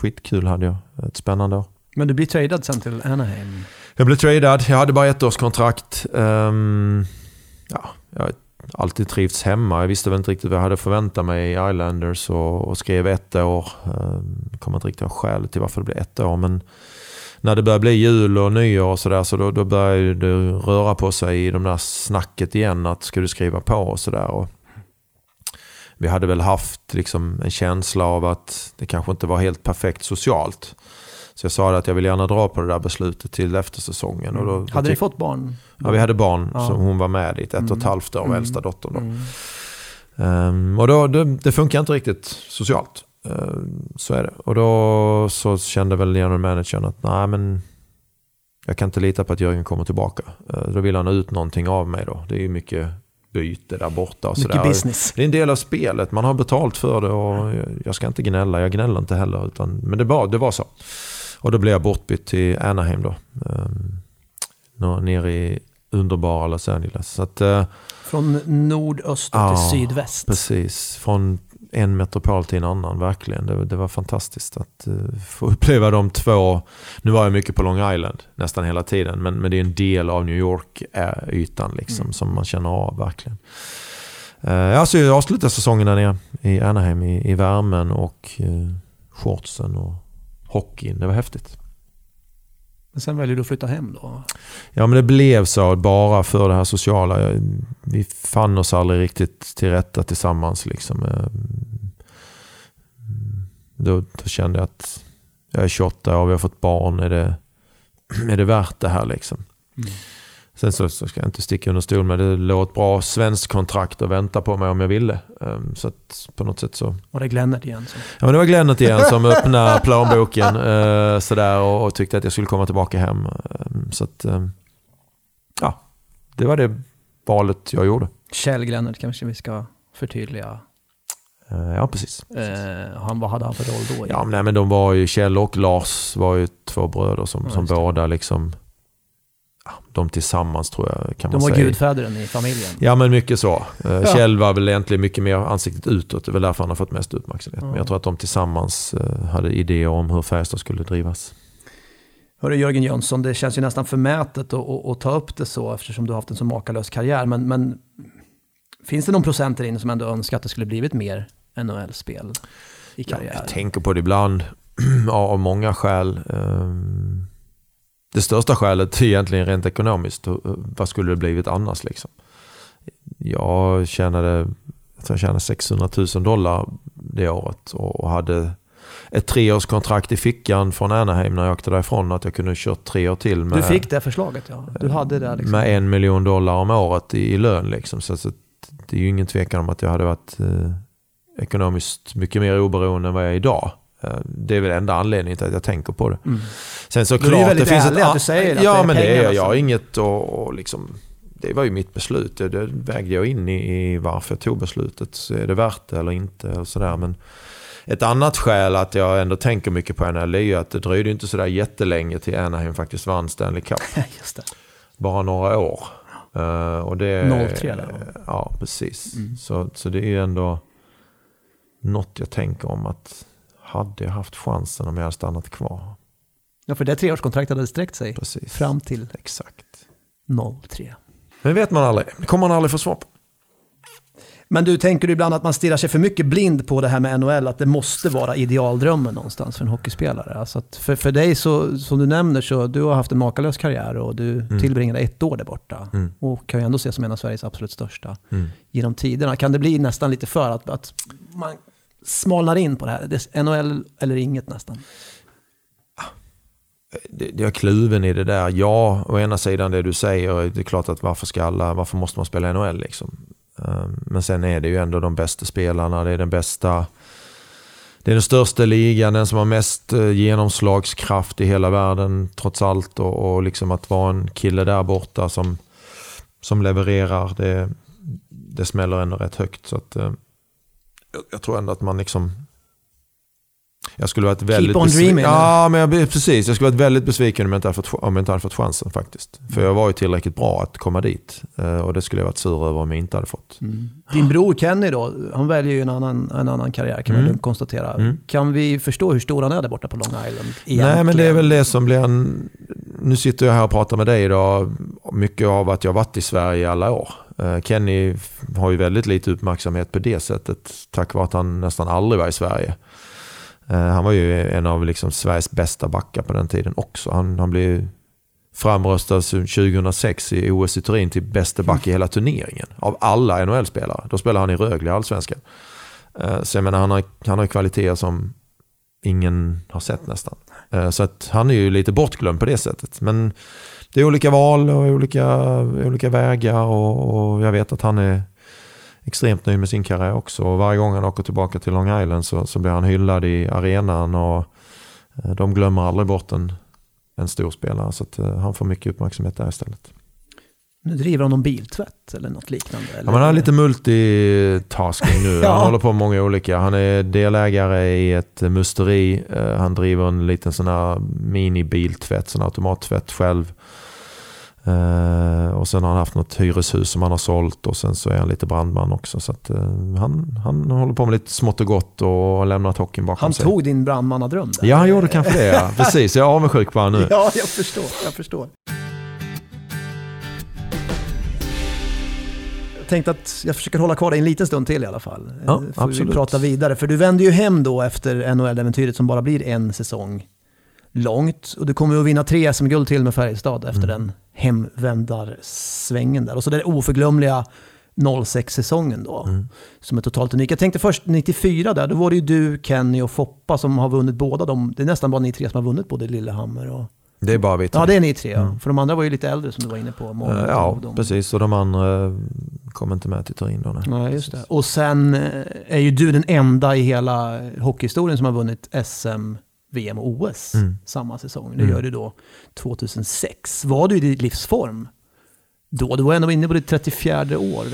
Speaker 2: skitkul hade jag. Ett spännande år.
Speaker 1: Men du blir tradad sen till Anaheim.
Speaker 2: Jag blev tradad, jag hade bara ett års kontrakt. Ehm, ja, jag har alltid trivts hemma. Jag visste väl inte riktigt vad jag hade förväntat mig i Islanders och, och skrev ett år. Um, kommer inte riktigt ihåg skälet till varför det blev ett år. Men när det började bli jul och nyår och sådär så då, då började det röra på sig i de där snacket igen. Att ska du skriva på och sådär. Vi hade väl haft liksom en känsla av att det kanske inte var helt perfekt socialt. Så jag sa att jag vill gärna dra på det där beslutet till eftersäsongen. Och då, då
Speaker 1: Hade ni fått barn?
Speaker 2: Ja, vi hade barn
Speaker 1: Ja.
Speaker 2: som hon var med i, ett, och ett
Speaker 1: Mm.
Speaker 2: halvt år,
Speaker 1: Mm.
Speaker 2: äldsta dottern. Då.
Speaker 1: Mm.
Speaker 2: Ehm, och då, det, det funkar inte riktigt socialt. Ehm, så är det. Och då så kände väl general managern att nej men jag kan inte lita på att Jörgen kommer tillbaka. Ehm, då vill han ha ut någonting av mig då. Det är ju mycket byte där borta och
Speaker 1: Mycket business.
Speaker 2: Det är en del av spelet, man har betalt för det och jag- ska inte gnälla, jag gnäller inte heller. Utan, men det var, det var så. Och då blev jag bortbytt till Anaheim då. Um, nere i underbara Los Angeles. Så att, eh,
Speaker 1: Från nordöst
Speaker 2: Ja,
Speaker 1: till sydväst.
Speaker 2: Precis, från en metropol till en annan verkligen. Det, det var fantastiskt att eh, få [LAUGHS] uppleva de två. Nu var jag mycket på Long Island nästan hela tiden. Men, men det är en del av New York-ytan liksom,
Speaker 1: Mm.
Speaker 2: som man känner av verkligen. Uh, alltså jag avslutade säsongen där nere i Anaheim i, i värmen och uh, shortsen och hockeyn. Det var häftigt.
Speaker 1: Men sen väljer du att flytta hem då?
Speaker 2: Ja men det blev så bara för det här sociala. Vi fann oss aldrig riktigt till rätta tillsammans. Liksom. Eh, Då, då kände jag att jag är 28 år, vi har fått barn. Är det, [CLEARS THROAT] är det värt det här liksom?
Speaker 1: Mm.
Speaker 2: Sen så, så ska jag inte sticka under stol med det. låg ett bra svenskt kontrakt och vänta på mig om jag ville. Eh, Så att på något sätt så
Speaker 1: Var det Glennert igen? Så.
Speaker 2: Ja, men det var Glennet igen som öppnade plånboken eh, sådär, och, och tyckte att jag skulle komma tillbaka hem. Eh, så att, eh, ja, det var det valet jag gjorde.
Speaker 1: Kjell Glennert kanske vi ska förtydliga.
Speaker 2: Eh, ja, precis.
Speaker 1: Eh, han, vad hade han för roll då?
Speaker 2: Ja, men, nej, men de var ju, Kjell och Lars var ju två bröder som,
Speaker 1: Ja,
Speaker 2: som båda liksom, de tillsammans tror jag kan
Speaker 1: De
Speaker 2: man
Speaker 1: var
Speaker 2: säga.
Speaker 1: gudfädern i familjen.
Speaker 2: Ja men mycket så. Eh,
Speaker 1: Ja.
Speaker 2: Kjell var väl egentligen mycket mer ansiktet utåt. Det är väl därför han har fått mest uppmärksamhet.
Speaker 1: Ja.
Speaker 2: Men jag tror att de tillsammans eh, hade idéer om hur Färjestad skulle drivas.
Speaker 1: Hörru Jörgen Jönsson, det känns ju nästan förmätet att, ta upp det så eftersom du har haft en så makalös karriär. Men, men finns det någon procent där inne som ändå önskar att det skulle blivit mer NHL-spel i karriären?
Speaker 2: Ja, jag tänker på det ibland [CLEARS THROAT] av många skäl. Ehm, det största skälet är egentligen rent ekonomiskt. Vad skulle det blivit annars liksom? Jag tjänade, jag tjänade 600 000 dollar det året och hade ett treårskontrakt i fickan från Anaheim när jag åkte därifrån. Att jag kunde kört tre år till. Med,
Speaker 1: du fick det förslaget ja. Du hade det liksom.
Speaker 2: Med en miljon dollar om året i, i lön liksom. Så, så, det är ju ingen tvekan om att jag hade varit eh, ekonomiskt mycket mer oberoende än vad jag är idag. Eh, det är väl enda anledningen till att jag tänker på det. Mm.
Speaker 1: Sen så klart, det, det finns ett... att du säger
Speaker 2: att Ja, det är men det är jag. Jag har inget och, liksom... Det var ju mitt beslut. Det, det vägde jag in i, i varför jag tog beslutet. Så är det värt det eller inte? Och sådär. Men ett annat skäl att jag ändå tänker mycket på NHL är ju att det dröjde inte sådär jättelänge till Anaheim faktiskt vann Stanley Cup. [LAUGHS] Bara några år. Uh, och det,
Speaker 1: 03 där
Speaker 2: Ja, precis. Mm. Så, så det är ju ändå något jag tänker om att hade jag haft chansen om jag hade stannat kvar.
Speaker 1: Ja, för det treårskontraktet hade sträckt sig
Speaker 2: Precis.
Speaker 1: fram till
Speaker 2: Exakt.
Speaker 1: 03.
Speaker 2: Men vet man aldrig. Det kommer man aldrig få svar på.
Speaker 1: Men du, tänker du ibland att man stirrar sig för mycket blind på det här med NHL? Att det måste vara idealdrömmen någonstans för en hockeyspelare? Alltså för, för dig, så, som du nämner, så du har haft en makalös karriär och du mm. tillbringade ett år där borta. Mm. Och kan ju ändå ses som en av Sveriges absolut största mm. genom tiderna. Kan det bli nästan lite för att, att man smalnar in på det här? Det är NHL eller inget nästan?
Speaker 2: jag är kluven i det där. Ja, å ena sidan det du säger, det är klart att varför ska alla, varför måste man spela NHL liksom? Ehm, men sen är det ju ändå de bästa spelarna, det är den bästa det är den största ligan, den som har mest eh, genomslagskraft i hela världen trots allt. Och, och liksom att vara en kille där borta som, som levererar, det, det smäller ändå rätt högt. Så att, eh, eh, jag tror ändå att man liksom jag skulle varit väldigt
Speaker 1: Keep on dreaming.
Speaker 2: Ja, men jag, precis. Jag skulle varit väldigt besviken om jag, inte hade fått, om jag inte hade fått chansen faktiskt. För jag var ju tillräckligt bra att komma dit. Eh, och det skulle jag varit sur över om jag inte hade fått. Mm.
Speaker 1: Din bror Kenny då, han väljer ju en annan, en annan karriär kan mm. man konstatera. Mm. Kan vi förstå hur stor han är där borta på Long Island?
Speaker 2: Egentligen? Nej, men det är väl det som blir en... Nu sitter jag här och pratar med dig idag. Mycket av att jag varit i Sverige i alla år. Eh, Kenny har ju väldigt lite uppmärksamhet på det sättet. Tack vare att han nästan aldrig var i Sverige. Eh, han var ju en av liksom Sveriges bästa backar på den tiden också. Han, han blev framröstad 2006 i OS i Turin till bästa back i hela turneringen. Av alla NHL-spelare. Då spelade han i Rögle i Allsvenskan. Eh, så jag menar, han har, han har kvaliteter som ingen har sett nästan. Eh, så att han är ju lite bortglömd på det sättet. Men det är olika val och olika, olika vägar och, och jag vet att han är extremt nöjd med sin karriär också. Och varje gång han åker tillbaka till Long Island så, så blir han hyllad i arenan och eh, de glömmer aldrig bort en, en stor spelare. Så att, uh, han får mycket uppmärksamhet där istället.
Speaker 1: Nu driver han någon biltvätt eller något liknande? Eller?
Speaker 2: Ja, man har lite multitasking nu. [LAUGHS] ja. Han håller på med många olika. Han är delägare i ett musteri. Uh, han driver en liten sån här mini-biltvätt, sån automattvätt själv. Uh, och sen har han haft något hyreshus som han har sålt och sen så är han lite brandman också. Så att, uh, han, han håller på med lite smått och gott och har lämnat hockeyn bakom
Speaker 1: han
Speaker 2: sig.
Speaker 1: Han tog din brandmannadröm
Speaker 2: där. Ja, han gjorde kanske det. Ja. Precis, jag är avundsjuk på honom nu. [LAUGHS]
Speaker 1: Ja, jag förstår. Jag förstår. Jag tänkte att jag försöker hålla kvar dig en liten stund till i alla fall.
Speaker 2: Ja, Får absolut.
Speaker 1: vi prata vidare. För du vänder ju hem då efter NHL-äventyret som bara blir en säsong långt. Och du kommer att vinna tre SM-guld till med Färjestad efter mm. den hemvändarsvängen där. Och så den oförglömliga 06-säsongen då, mm. som är totalt unik. Jag tänkte först 94 där, då var det ju du, Kenny och Foppa som har vunnit båda de. Det är nästan bara ni tre som har vunnit både Lillehammer och...
Speaker 2: Det är bara vi
Speaker 1: tre. Ja, det är ni tre. Mm. För de andra var ju lite äldre som du var inne på.
Speaker 2: Många, ja, precis. Och de andra kom inte med till Turin då.
Speaker 1: Nej, just det. Och sen eh, är ju du den enda i hela hockeyhistorien som har vunnit SM VM och OS mm. samma säsong. Det mm. gör du då 2006. Var du i din livsform då? Du var ändå inne på ditt 34 år.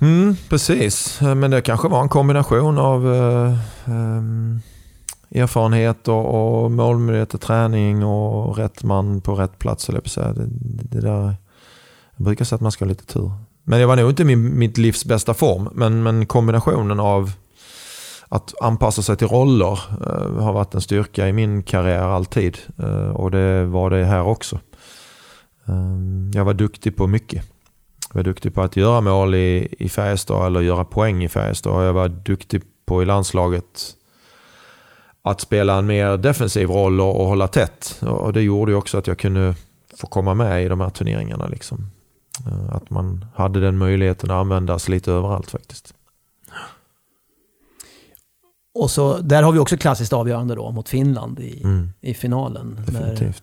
Speaker 2: Mm, precis, men det kanske var en kombination av eh, eh, erfarenhet och, och målmedveten träning och rätt man på rätt plats. Eller på det, det där, jag brukar säga att man ska ha lite tur. Men jag var nog inte min, mitt livs bästa form, men, men kombinationen av att anpassa sig till roller eh, har varit en styrka i min karriär alltid. Eh, och det var det här också. Eh, jag var duktig på mycket. Jag var duktig på att göra mål i, i Färjestad eller göra poäng i Färjestad. Jag var duktig på i landslaget att spela en mer defensiv roll och, och hålla tätt. Och det gjorde ju också att jag kunde få komma med i de här turneringarna. Liksom. Att man hade den möjligheten att användas lite överallt faktiskt.
Speaker 1: Och så, där har vi också klassiskt avgörande då mot Finland i,
Speaker 2: Mm.
Speaker 1: i finalen.
Speaker 2: Definitivt.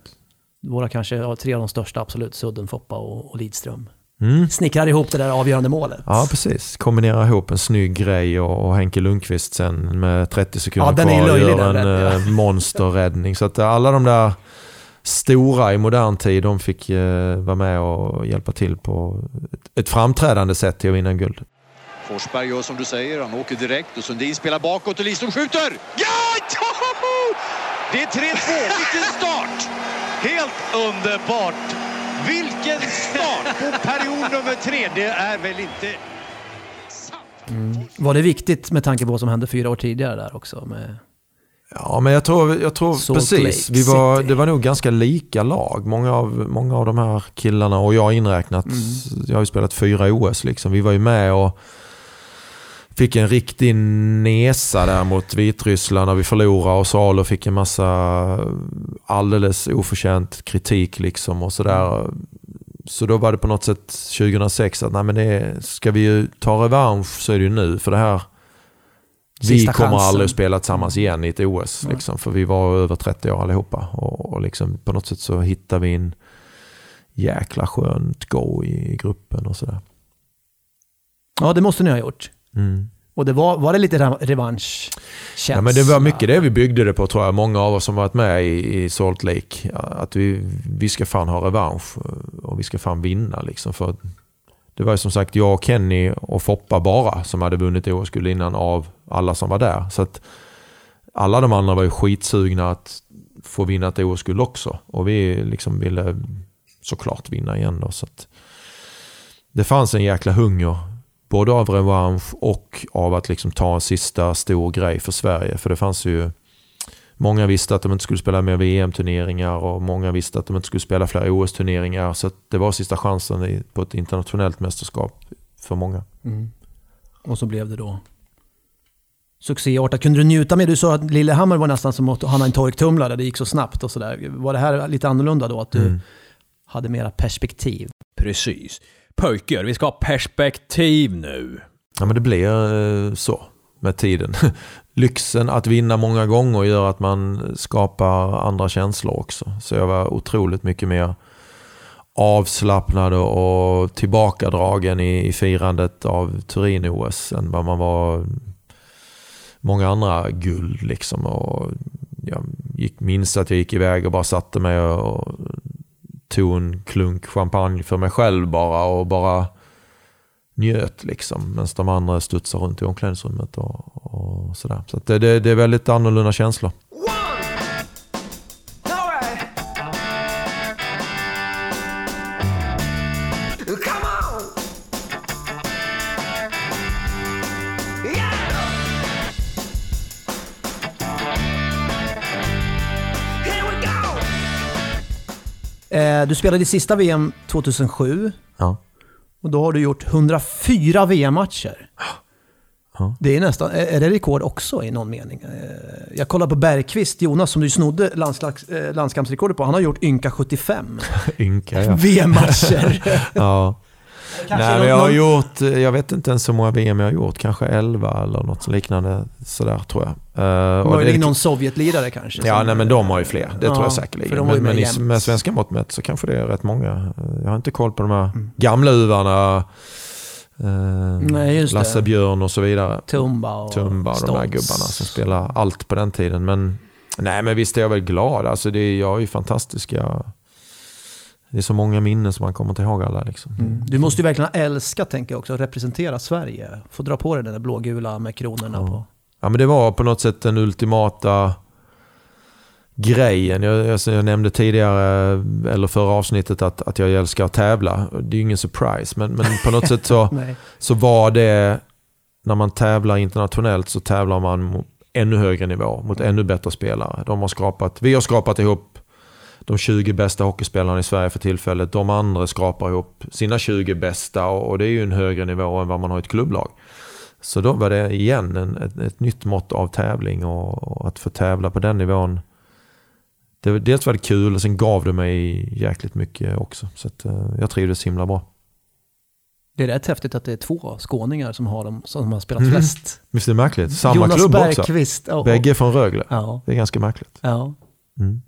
Speaker 1: Våra kanske ja, tre av de största absolut, Sudden, Foppa och, och Lidström.
Speaker 2: Mm.
Speaker 1: Snickrar ihop det där avgörande målet.
Speaker 2: Ja, precis. Kombinera ihop en snygg grej och, och Henke Lundqvist sen med 30 sekunder
Speaker 1: Ja,
Speaker 2: kvar
Speaker 1: löjlig,
Speaker 2: gör en
Speaker 1: räddningen.
Speaker 2: eh, monsterräddning. Så att alla de där stora i modern tid, de fick eh, vara med och hjälpa till på ett, ett framträdande sätt till att vinna guld.
Speaker 4: Forsberg gör som du säger, han åker direkt och Sundin spelar bakåt och Lidström skjuter! Ja! Joho! [LAUGHS] Det är 3-2, vilken start! Helt underbart! Vilken start på period nummer tre, det är väl inte sant?
Speaker 1: Var det viktigt med tanke på vad som hände fyra år tidigare där också? Med,
Speaker 2: Ja, men jag tror, jag tror
Speaker 1: Salt
Speaker 2: precis.
Speaker 1: Lake
Speaker 2: Vi var,
Speaker 1: City.
Speaker 2: det var nog ganska lika lag. Många av, många av de här killarna, och jag inräknat,
Speaker 1: Mm.
Speaker 2: jag har ju spelat fyra OS. Liksom. Vi var ju med och fick en riktig nesa där mot Vitryssland när vi förlorade och Salo fick en massa alldeles oförtjänt kritik liksom och sådär. Så då var det på något sätt 2006 att nej men det ska vi ju ta revansch så är det ju nu för det här vi
Speaker 1: Sista
Speaker 2: kommer
Speaker 1: chansen.
Speaker 2: aldrig att spela tillsammans igen i ett OS.
Speaker 1: Nej.
Speaker 2: Liksom, för vi var över 30 år allihopa. Och, och liksom, på något sätt så hittar vi en jäkla skönt go i, i gruppen och sådär.
Speaker 1: ja, det måste ni ha gjort.
Speaker 2: Mm.
Speaker 1: Och det var, var det lite re- revanschkänsla?
Speaker 2: Ja, men det var mycket det vi byggde det på tror jag. Många av oss som varit med i, i Salt Lake. Att vi, vi ska fan ha revansch och vi ska fan vinna. Liksom, för det var som sagt jag, Kenny och Foppa bara som hade vunnit OS-guld innan av alla som var där. Så att alla de andra var ju skitsugna att få vinna ett OS-guld också. Och vi liksom ville såklart vinna igen då. Så det fanns en jäkla hunger både av revansch och av att liksom ta en sista stor grej för Sverige. För det fanns ju Många visste att de inte skulle spela mer VM-turneringar och många visste att de inte skulle spela fler OS-turneringar. Så att det var sista chansen i- på ett internationellt mästerskap för många.
Speaker 1: Mm. Och så blev det då succéartat. Kunde du njuta med, du sa att Lillehammer var nästan som att han hade en torktumlare, det gick så snabbt och sådär. Var det här lite annorlunda då? Att du
Speaker 2: Mm.
Speaker 1: hade mera perspektiv?
Speaker 5: Precis. Pojkar, vi ska ha perspektiv nu.
Speaker 2: Ja men det blir eh, så med tiden. [LAUGHS] Lyxen att vinna många gånger gör att man skapar andra känslor också. Så jag var otroligt mycket mer avslappnad och tillbakadragen i, i firandet av Turin-OS än vad man var många andra guld. Liksom. Och jag gick, minns att jag gick iväg och bara satte mig och tog en klunk champagne för mig själv bara och bara njöt liksom. Medan de andra studsar runt i omklädningsrummet och, och sådär. Så att det, det, det är väldigt annorlunda känslor.
Speaker 1: Du spelade i sista VM 2007
Speaker 2: Ja.
Speaker 1: och då har du gjort 104 VM-matcher.
Speaker 2: Ja.
Speaker 1: Det är nästan, är det rekord också i någon mening? Eh, Jag kollar på Bergqvist, Jonas, som du snodde landslags, eh, landskampsrekordet på. Han har gjort ynka 75 [LAUGHS]
Speaker 2: Ynka ja.
Speaker 1: VM-matcher. [LAUGHS]
Speaker 2: ja. Nej, men jag har gjort, eh, jag vet inte ens hur många VM jag har gjort. Kanske 11 eller något liknande sådär tror jag. Uh, och
Speaker 1: Möjligen någon Sovjetlirare kanske?
Speaker 2: Ja, nej, men de har ju fler. Det
Speaker 1: Ja,
Speaker 2: tror jag säkerligen. Men,
Speaker 1: med
Speaker 2: men i, med svenska mått mätt så kanske det är rätt många. Jag har inte koll på de här
Speaker 1: Mm.
Speaker 2: gamla uvarna. Uh,
Speaker 1: Nej, just det.
Speaker 2: Lasse Björn och så vidare.
Speaker 1: Tumba och
Speaker 2: Tumba och de där
Speaker 1: Stoltz.
Speaker 2: gubbarna som spelar allt på den tiden. Men, nej, men visst är jag väl glad. Alltså det, är- jag har ju fantastiska... Det är så många minnen som man kommer inte ihåg alla. Liksom.
Speaker 1: Mm. Du måste ju verkligen älska, tänker jag också, att representera Sverige. Få dra på dig den där blågula med kronorna
Speaker 2: Ja.
Speaker 1: på.
Speaker 2: Ja, men det var på något sätt den ultimata grejen. Jag, jag, jag nämnde tidigare, eller förra avsnittet, att, att jag älskar att tävla. Det är ju ingen surprise, men, men på något sätt så, [LAUGHS] så var det när man tävlar internationellt så tävlar man mot ännu högre nivå, mot ännu bättre spelare. De har skapat, vi har skapat ihop de 20 bästa hockeyspelarna i Sverige för tillfället. De andra skrapar ihop sina 20 bästa och det är ju en högre nivå än vad man har i ett klubblag. Så då var det igen en, ett, ett nytt mått av tävling och, och, att få tävla på den nivån. Det, dels var det kul och sen gav det mig jäkligt mycket också. Så att, uh, jag trivdes himla bra.
Speaker 1: Det är rätt häftigt att det är två skåningar som har, dem, som har spelat mm. flest.
Speaker 2: Visst är det märkligt? Samma Jonas klubb Bergqvist, också. Bägge från Rögle. Ja. Det är ganska märkligt.
Speaker 1: Ja. Mm.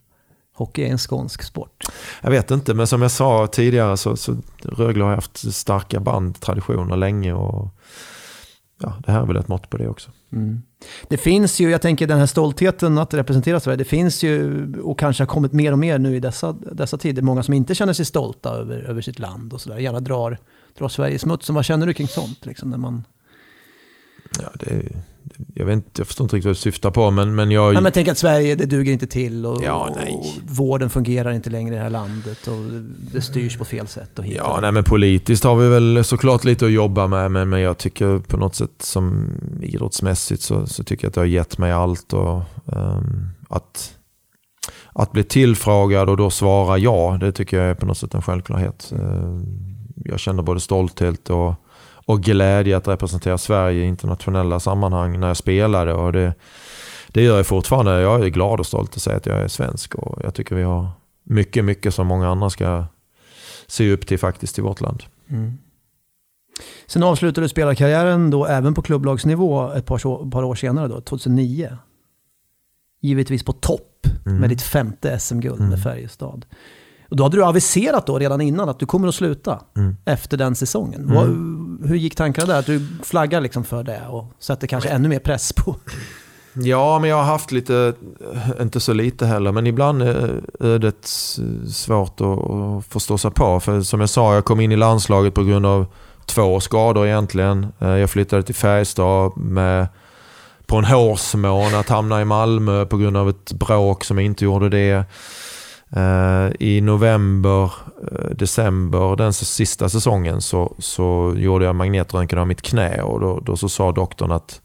Speaker 1: Hockey är en skånsk sport.
Speaker 2: Jag vet inte, men som jag sa tidigare så, så Rögle har haft starka band, traditioner länge och ja, det här är väl ett mått på det också. Mm.
Speaker 1: Det finns ju, jag tänker den här stoltheten att representera Sverige, det finns ju och kanske har kommit mer och mer nu i dessa, dessa tider, många som inte känner sig stolta över, över sitt land och sådär, gärna drar, drar Sverige smutsen. Vad känner du kring sånt? Liksom, när man...
Speaker 2: Ja, det, jag, vet inte, jag förstår inte riktigt vad du syftar på, men, men jag...
Speaker 1: Ja, men tänk att Sverige, det duger inte till och, ja, och, vården fungerar inte längre i det här landet och det styrs på fel sätt. Och hit
Speaker 2: ja, nej, men politiskt har vi väl såklart lite att jobba med, men, men jag tycker på något sätt som idrottsmässigt så, så tycker jag att det har gett mig allt. Och, um, att, att bli tillfrågad och då svara ja, det tycker jag är på något sätt en självklarhet. Uh, jag känner både stolthet och och glädje att representera Sverige i internationella sammanhang när jag spelade. Och det, det gör jag fortfarande. Jag är glad och stolt att säga att jag är svensk och jag tycker vi har mycket, mycket som många andra ska se upp till faktiskt i vårt land. Mm.
Speaker 1: Sen avslutade du spelarkarriären då även på klubblagsnivå ett par, par år senare, då, 2009. Givetvis på topp mm. med ditt femte SM-guld mm. med Färjestad. Och då hade du aviserat då redan innan att du kommer att sluta mm. efter den säsongen. Mm. Vad, hur gick tankarna där? Att du flaggar liksom för det och sätter kanske ännu mer press på...
Speaker 2: Ja, men jag har haft lite, inte så lite heller, men ibland är ödet svårt att förstå sig på. För som jag sa, jag kom in i landslaget på grund av två skador egentligen. Eh, jag flyttade till Färjestad med, på en hårsmån att hamna i Malmö på grund av ett bråk som jag inte gjorde det. Eh, I november, eh, december, den sista säsongen så, så gjorde jag magnetröntgen av mitt knä och då, då så sa doktorn att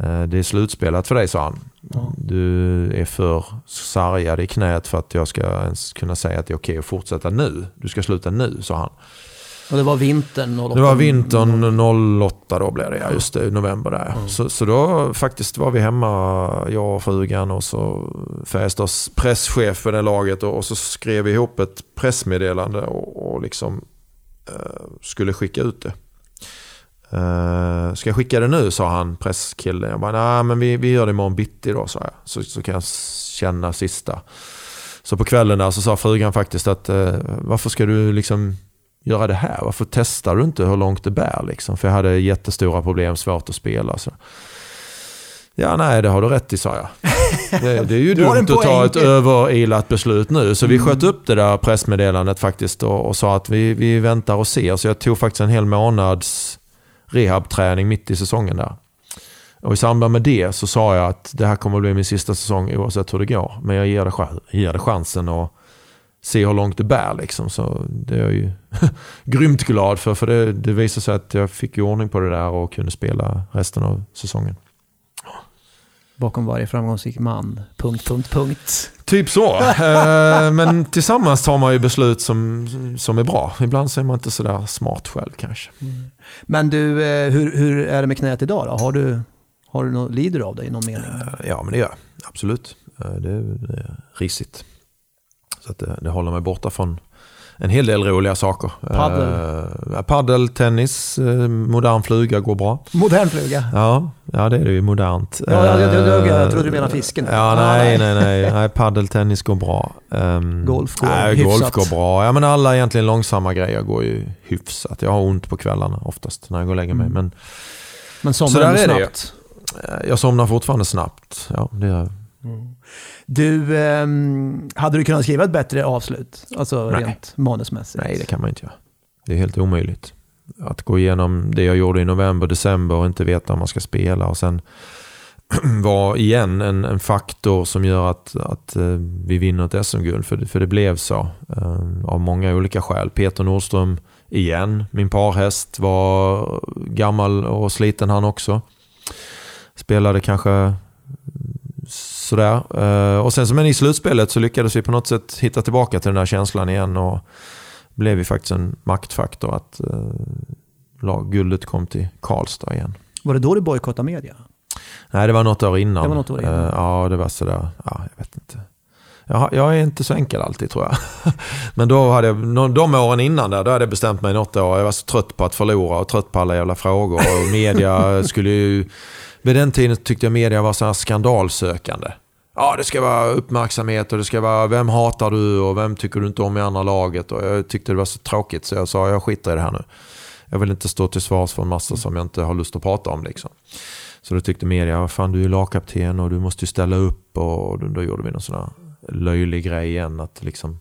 Speaker 2: eh, det är slutspelat för dig, sa han. Ja. Du är för sargad i knät för att jag ska ens kunna säga att det är okej att fortsätta nu. Du ska sluta nu, sa han.
Speaker 1: Och det var vintern
Speaker 2: 08? Det var vintern 08 då blev det, ja. Just det, november där. Mm. Så, så då faktiskt var vi hemma, jag och frugan och så Färjestads presschef för det laget och, och, så skrev vi ihop ett pressmeddelande och, och liksom eh, skulle skicka ut det. Uh, ska jag skicka det nu? sa han, presskillen. Jag bara, nej men vi, vi gör det imorgon bitti då, sa jag. Så, så kan jag känna sista. Så på kvällen där så sa frugan faktiskt att uh, varför ska du liksom göra det här? Varför testar du inte hur långt det bär? Liksom? För jag hade jättestora problem, svårt att spela. Så. Ja, nej, det har du rätt i, sa jag. [LAUGHS] Det, det är ju dumt att ta ett överilat beslut nu. Så mm. vi sköt upp det där pressmeddelandet faktiskt och, och sa att vi, vi väntar och ser. Så jag tog faktiskt en hel månads rehabträning mitt i säsongen där. Och i samband med det så sa jag att det här kommer att bli min sista säsong oavsett hur det går. Men jag ger det, ger det chansen och se hur långt det bär. Liksom. Så det är jag ju [LAUGHS] grymt glad för. För det, det visade sig att jag fick ordning på det där och kunde spela resten av säsongen.
Speaker 1: Bakom varje framgångsrik man, punkt, punkt, punkt.
Speaker 2: Typ så. [LAUGHS] Eh, men tillsammans tar man ju beslut som, som är bra. Ibland så är man inte sådär smart själv kanske. Mm.
Speaker 1: Men du, eh, hur, hur är det med knät idag då? Har du, har du något, lider du av det i någon mening?
Speaker 2: Eh, ja, men det gör jag. Absolut. Det är, det är risigt. Så att det, det håller mig borta från en hel del roliga saker.
Speaker 1: Paddel?
Speaker 2: Uh, paddel, tennis, uh, modern fluga går bra.
Speaker 1: Modern fluga?
Speaker 2: Ja, ja det är det ju modernt.
Speaker 1: Ja, jag, jag, jag, jag trodde du menade fisken.
Speaker 2: Ja, nej, nej, nej. nej paddel, tennis går bra.
Speaker 1: Um, golf går
Speaker 2: nej, hyfsat. Golf går bra. Ja, men alla egentligen långsamma grejer går ju hyfsat. Jag har ont på kvällarna oftast när jag går och lägger mig. Mm. Men,
Speaker 1: men somnar du snabbt?
Speaker 2: Det. Jag somnar fortfarande snabbt. Ja, det gör jag.
Speaker 1: Du, eh, hade du kunnat skriva ett bättre avslut? Alltså Nej. rent manusmässigt?
Speaker 2: Nej, det kan man inte göra. Det är helt omöjligt. Att gå igenom det jag gjorde i november, december och inte veta om man ska spela och sen [CLEARS THROAT] var igen en, en faktor som gör att, att uh, vi vinner ett SM-guld. För, för det blev så uh, av många olika skäl. Peter Nordström igen. Min parhäst var gammal och sliten han också. Spelade kanske sådär. Eh, och sen som i slutspelet så lyckades vi på något sätt hitta tillbaka till den där känslan igen och blev ju faktiskt en maktfaktor att uh, guldet kom till Karlstad igen.
Speaker 1: Var det då du bojkottade media?
Speaker 2: Nej, det var något år innan.
Speaker 1: Det var något år innan. Uh,
Speaker 2: ja, det var sådär, ja, jag vet inte. Jag, jag är inte så enkel alltid tror jag. [LAUGHS] Men då hade jag, de åren innan där, då hade jag bestämt mig något år. Jag var så trött på att förlora och trött på alla jävla frågor. Och media skulle ju... Vid den tiden tyckte jag media var så här skandalsökande. Ja, det ska vara uppmärksamhet och det ska vara vem hatar du och vem tycker du inte om i andra laget. Och jag tyckte det var så tråkigt så jag sa jag skiter i det här nu. Jag vill inte stå till svars för en massa som jag inte har lust att prata om. Liksom. Så då tyckte media, fan du är lagkapten och du måste ställa upp. Och då, då gjorde vi någon sån här löjlig grej igen. Att liksom,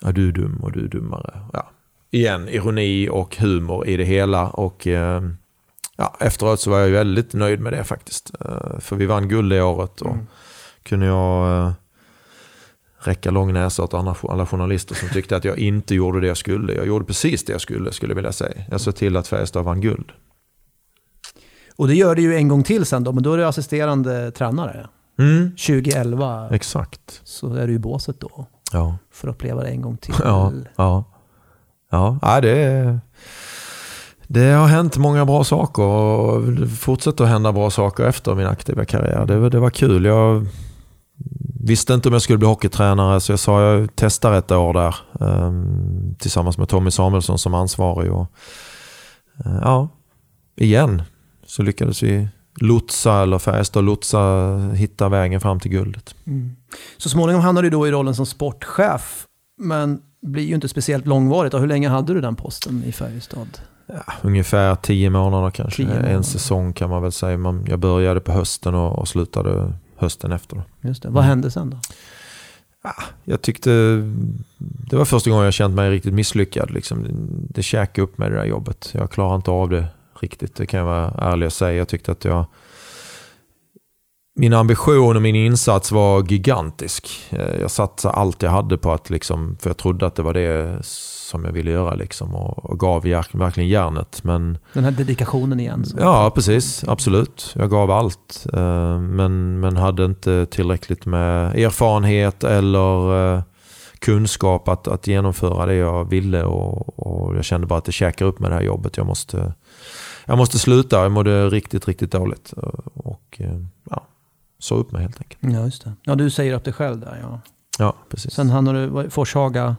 Speaker 2: ja, du är dum och du är dummare. Ja. Igen, ironi och humor i det hela. Och eh, ja, efteråt så var jag väldigt nöjd med det faktiskt. Eh, för vi vann guld det året. Och mm. kunde jag eh, räcka lång näsa åt alla journalister som tyckte att jag inte gjorde det jag skulle. Jag gjorde precis det jag skulle, skulle jag vilja säga. Jag såg till att Färjestad vann guld.
Speaker 1: Och det gör det ju en gång till sen då, men då är du assisterande tränare. Mm. 2011
Speaker 2: Exakt.
Speaker 1: så är du i båset då.
Speaker 2: Ja.
Speaker 1: För att uppleva det en gång till.
Speaker 2: Ja, ja. ja. ja det, det har hänt många bra saker och det fortsätter att hända bra saker efter min aktiva karriär. Det, det var kul. Jag visste inte om jag skulle bli hockeytränare så jag sa jag testar ett år där ehm, tillsammans med Tommy Samuelsson som ansvarig. Och, eh, ja, igen så lyckades vi lotsa eller Färjestad lotsa hitta vägen fram till guldet. Mm.
Speaker 1: Så småningom hamnade du då i rollen som sportchef. Men blir ju inte speciellt långvarigt. Och hur länge hade du den posten i Färjestad?
Speaker 2: Ja, ungefär tio månader kanske. Tio månader. En säsong kan man väl säga. Jag började på hösten och, och slutade hösten efter.
Speaker 1: Just det. Vad mm. hände sen då?
Speaker 2: Ja, jag tyckte det var första gången jag känt mig riktigt misslyckad. Liksom. Det, käkade upp med det där jobbet. Jag klarar inte av det riktigt. Det kan jag vara ärlig och säga. Jag tyckte att jag... Min ambition och min insats var gigantisk. Eh, jag satsade allt jag hade på att liksom, för jag trodde att det var det som jag ville göra liksom och, och gav verkligen järnet. Men,
Speaker 1: Den här dedikationen igen?
Speaker 2: Ja, precis. Absolut. Jag gav allt. Eh, men, men hade inte tillräckligt med erfarenhet eller eh, kunskap att, att genomföra det jag ville och, och jag kände bara att det käkar upp med det här jobbet. Jag måste, jag måste sluta. Jag mådde riktigt, riktigt dåligt. Och eh, ja, sa upp mig helt enkelt.
Speaker 1: Ja, just det. Ja, du säger upp dig själv där ja.
Speaker 2: Ja, precis.
Speaker 1: Sen hamnade du, Forshaga?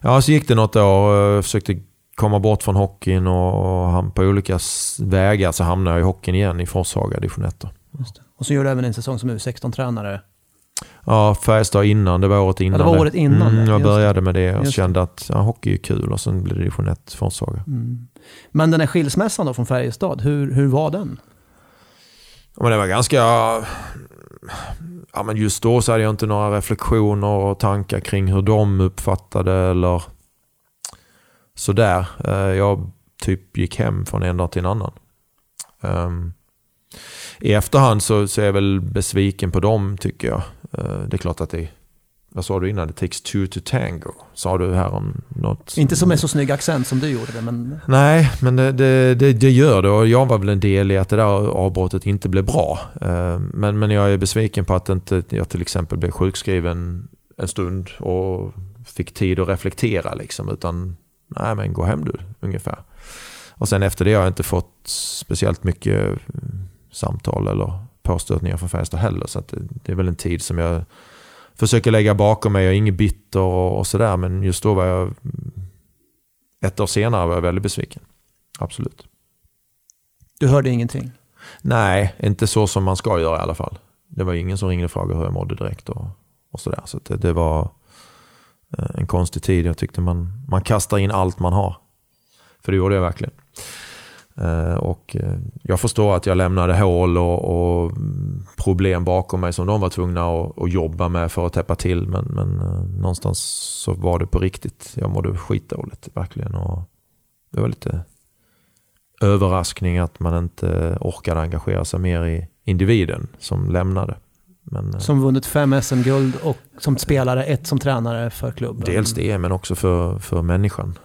Speaker 2: Ja, så gick det något år. Jag försökte komma bort från hockeyn och han på olika vägar så hamnade jag i hockeyn igen i Forshaga division 1.
Speaker 1: Och så gjorde du även en säsong som U16-tränare?
Speaker 2: Ja, Färjestad innan. Det var året innan.
Speaker 1: Ja, det var året innan.
Speaker 2: Mm, jag började med det och kände att ja, hockey är kul och sen blev det division 1 Forshaga. Mm.
Speaker 1: Men den här skilsmässan då från Färjestad, hur, hur var den?
Speaker 2: Ja, men det var ganska... Ja, men just då så hade jag inte några reflektioner och tankar kring hur de uppfattade eller sådär. Eh, jag typ gick hem från en dag till en annan. Um, I efterhand så, så är jag väl besviken på dem tycker jag. Uh, det är klart att det vad sa du innan? Det takes two to tango. Sa du här om något?
Speaker 1: Inte som med så snygg accent som du gjorde det, men...
Speaker 2: Nej, men det, det, det, det, gör det och jag var väl en del i att det där avbrottet inte blev bra. Eh, men, men jag är besviken på att inte jag till exempel blev sjukskriven en stund och fick tid att reflektera liksom. Utan, nej men gå hem du, ungefär. Och sen efter det har jag inte fått speciellt mycket samtal eller påstötningar från Färjestad heller. Så det, det är väl en tid som jag försöker lägga bakom mig. Jag är inget bitter och, och sådär. Men just då var jag... Ett år senare var jag väldigt besviken. Absolut.
Speaker 1: Du hörde ingenting?
Speaker 2: Nej, inte så som man ska göra i alla fall. Det var ingen som ringde och frågade hur jag mådde direkt och, och sådär. Så det, det, var eh, en konstig tid. Jag tyckte man, man kastar in allt man har. För det gjorde jag verkligen. Eh, och eh, jag förstår att jag lämnade hål och, och, problem bakom mig som de var tvungna att, att jobba med för att täppa till. Men, men eh, någonstans så var det på riktigt. Jag mådde skitdåligt verkligen. Och det var lite överraskning att man inte orkade engagera sig mer i individen som lämnade.
Speaker 1: Men, som vunnit fem SM-guld och som spelare, ett som tränare för klubben.
Speaker 2: Dels det, men också för, för människan.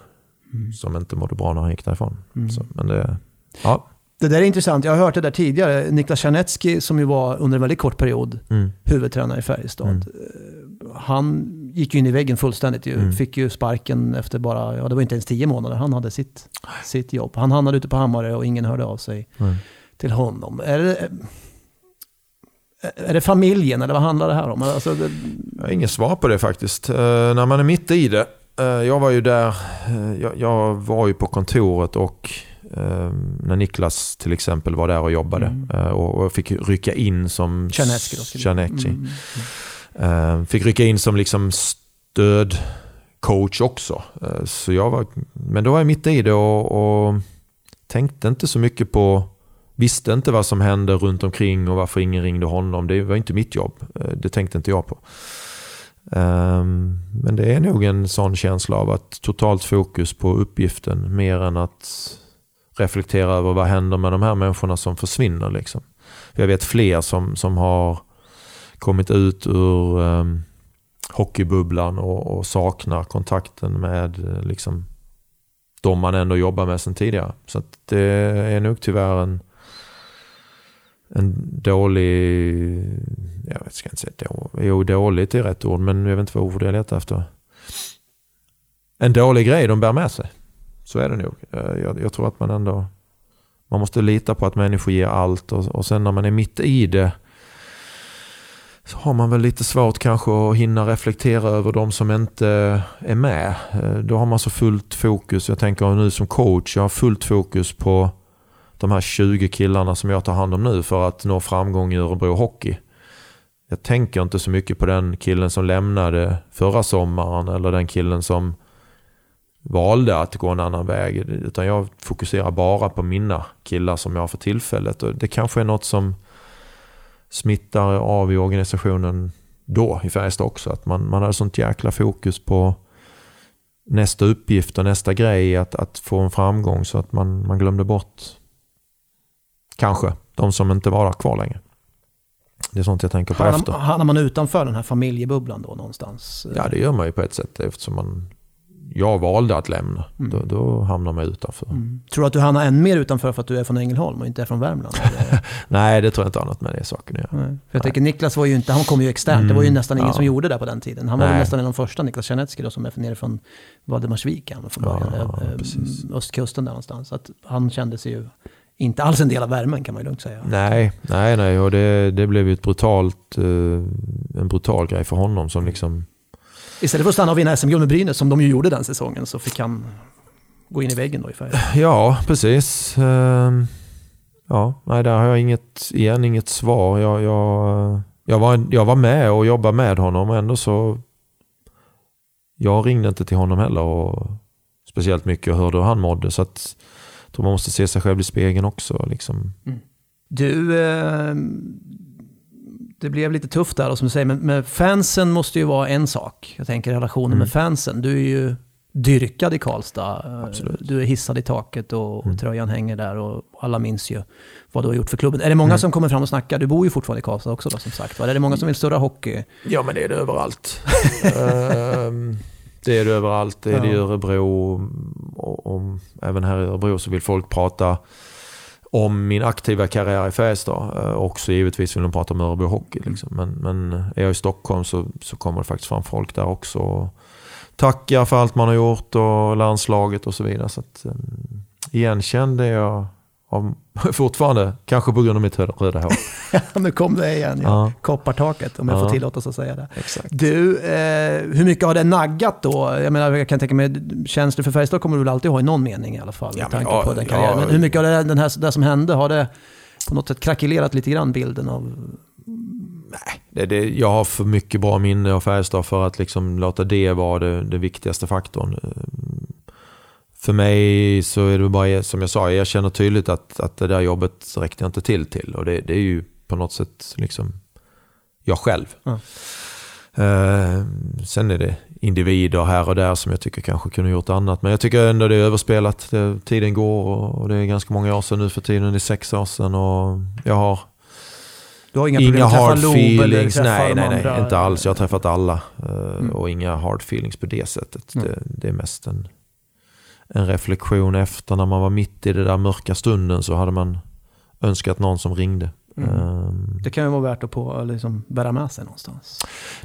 Speaker 2: Som inte mådde bra när han gick därifrån. Så, men det, ja.
Speaker 1: Det där är intressant. Jag har hört det där tidigare. Niklas Czernetski som ju var under en väldigt kort period
Speaker 2: Mm.
Speaker 1: huvudtränare i Färjestad.
Speaker 2: Mm.
Speaker 1: Eh, Han gick ju in i väggen fullständigt. Ju.
Speaker 2: Mm.
Speaker 1: Fick ju sparken efter bara, ja det var inte ens tio månader. Han hade sitt, sitt jobb. Han hamnade ute på Hammarö och ingen hörde av sig
Speaker 2: Mm.
Speaker 1: till honom. Är det, är det familjen eller vad handlar det här om? Alltså, det,
Speaker 2: Jag har inget svar på det faktiskt. Eh, när man är mitt i det. Eh, jag var ju där, eh, jag, jag var ju på kontoret och eh, när Niklas till exempel var där och jobbade.
Speaker 1: Mm.
Speaker 2: Och, jag fick rycka in som...
Speaker 1: Czernetski. Mm.
Speaker 2: Eh, fick rycka in som liksom stödcoach också. Så jag var, men då var jag mitt i det och, och tänkte inte så mycket på, visste inte vad som hände runt omkring och varför ingen ringde honom. Det var inte mitt jobb. Det tänkte inte jag på. Ehm, men det är nog en sån känsla av att totalt fokus på uppgiften mer än att reflektera över vad händer med de här människorna som försvinner. Liksom. Jag vet fler som, som har kommit ut ur um, hockeybubblan och, och saknar kontakten med liksom, de man ändå jobbar med sedan tidigare. Så att det är nog tyvärr en, en dålig, jag ska inte säga dålig, jo dåligt är rätt ord men jag vet inte vad ord jag letar efter. En dålig grej de bär med sig. Så är det nog. Eh, jag, jag tror att man ändå, man måste lita på att människor ger allt och, och sen när man är mitt i det så har man väl lite svårt kanske att hinna reflektera över de som inte är med. Eh, då har man så fullt fokus. Jag tänker nu som coach, jag har fullt fokus på de här 20 killarna som jag tar hand om nu för att nå framgång i Örebro Hockey. Jag tänker inte så mycket på den killen som lämnade förra sommaren eller den killen som valde att gå en annan väg. Utan jag fokuserar bara på mina killar som jag har för tillfället. Och det kanske är något som smittar av i organisationen då i Färjestad också. Att man, man hade sånt jäkla fokus på nästa uppgift och nästa grej att, att få en framgång så att man, man glömde bort kanske de som inte var kvar längre. Det är sånt jag tänker på efter.
Speaker 1: hamnar hamnar man utanför den här familjebubblan då någonstans?
Speaker 2: Ja det gör man ju på ett sätt eftersom man, jag valde att lämna.
Speaker 1: Mm.
Speaker 2: Då, då hamnar man utanför.
Speaker 1: Mm. Tror du att du hamnar än mer utanför för att du är från Ängelholm och inte är från Värmland? [LAUGHS]
Speaker 2: Nej det tror jag inte har något med det saken att göra.
Speaker 1: Jag tänker Niklas var ju inte, han kom ju externt. Det var ju
Speaker 2: Mm,
Speaker 1: nästan ingen
Speaker 2: ja.
Speaker 1: som gjorde det på den tiden. Han var
Speaker 2: Nej.
Speaker 1: nästan en av de första, Niklas Czernetski då, som är nere från Valdemarsvik han var från början.
Speaker 2: Ja,
Speaker 1: östkusten där någonstans. Så att han kände sig ju inte alls en del av värmen kan man ju lugnt säga.
Speaker 2: Nej, nej, nej. Och det, det blev ju ett brutalt, eh, en brutal grej för honom som liksom...
Speaker 1: Istället för att stanna och vinna SM-guld med Brynäs, som de ju gjorde den säsongen, så fick han gå in i väggen då i färg.
Speaker 2: Ja, precis. Ehm, Ja, nej, där har jag inget, igen inget svar. Jag, jag, jag, var, jag var med och jobbade med honom och ändå så... Jag ringde inte till honom heller och speciellt mycket och hörde hur han mådde. Så att tror man måste se sig själv i spegeln också. Liksom.
Speaker 1: Du, eh, det blev lite tufft där, och som du säger, men, men fansen måste ju vara en sak. Jag tänker relationen
Speaker 2: Mm.
Speaker 1: med fansen. Du är ju dyrkad i Karlstad. Eh,
Speaker 2: Absolut.
Speaker 1: Du är hissad i taket och, och
Speaker 2: Mm.
Speaker 1: tröjan hänger där och alla minns ju vad du har gjort för klubben. Är det många
Speaker 2: Mm.
Speaker 1: som kommer fram och snackar? Du bor ju fortfarande i Karlstad också då, som sagt. Är det många som vill surra hockey?
Speaker 2: Ja, men det är det överallt. [LAUGHS] Ehm, det är det överallt. Det är det i. Örebro. Och, och, även här i Örebro så vill folk prata om min aktiva karriär i Färjestad. Eh, också givetvis vill de prata om Örebro Hockey. Liksom. Men, men är jag i Stockholm så, så kommer det faktiskt fram folk där också. Och tackar för allt man har gjort och landslaget och så vidare. Så att, um, igenkänd är jag av, [LAUGHS] fortfarande, kanske på grund av mitt röda, hår. [LAUGHS]
Speaker 1: nu kom det igen, ja.
Speaker 2: Ja.
Speaker 1: Koppartaket, om jag
Speaker 2: Ja.
Speaker 1: får tillåtas att säga det.
Speaker 2: Exakt.
Speaker 1: Du, eh, hur mycket har det naggat då? Jag menar, jag kan tänka mig, känslor för Färjestad kommer du väl alltid ha i någon mening i alla fall,
Speaker 2: Ja,
Speaker 1: med tanke
Speaker 2: ja,
Speaker 1: på den karriären. Men hur mycket har det, den här, det som hände, har det på något sätt krackelerat lite grann bilden av...
Speaker 2: Det, det, jag har för mycket bra minne av Färjestad för att liksom låta det vara det viktigaste faktorn. För mig så är det bara, som jag sa, jag känner tydligt att, att det där jobbet räckte jag inte till till. Och det, det är ju på något sätt liksom jag själv.
Speaker 1: Ja.
Speaker 2: Ehm, sen är det individer här och där som jag tycker kanske kunde gjort annat. Men jag tycker ändå det är överspelat. Det, tiden går och, och det är ganska många år sedan nu för tiden. Det är sex år sedan och jag har
Speaker 1: Du har inga,
Speaker 2: Inga hard feelings. Nej, nej, nej. Inte alls. Jag har träffat alla. eh,
Speaker 1: Mm.
Speaker 2: Och inga hard feelings på det sättet.
Speaker 1: Mm.
Speaker 2: Det, det är mest en, en reflektion efter när man var mitt i det där mörka stunden så hade man önskat någon som ringde.
Speaker 1: Mm.
Speaker 2: Ehm,
Speaker 1: Det kan ju vara värt att på, liksom, bära med sig någonstans.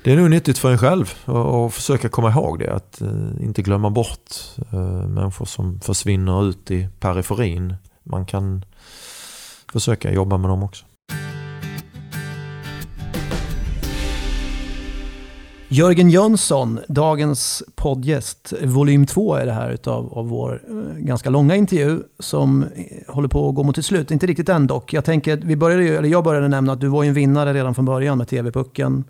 Speaker 2: Det är nog nyttigt för en själv att försöka komma ihåg det. Att eh, inte glömma bort eh, människor som försvinner ut i periferin. Man kan försöka jobba med dem också.
Speaker 1: Jörgen Jönsson, dagens poddgäst, volym 2 är det här utav, av vår eh, ganska långa intervju som eh, håller på att gå mot ett slut. Inte riktigt än dock. Jag tänker, vi började, eller jag började nämna att du var en vinnare redan från början med TV-pucken.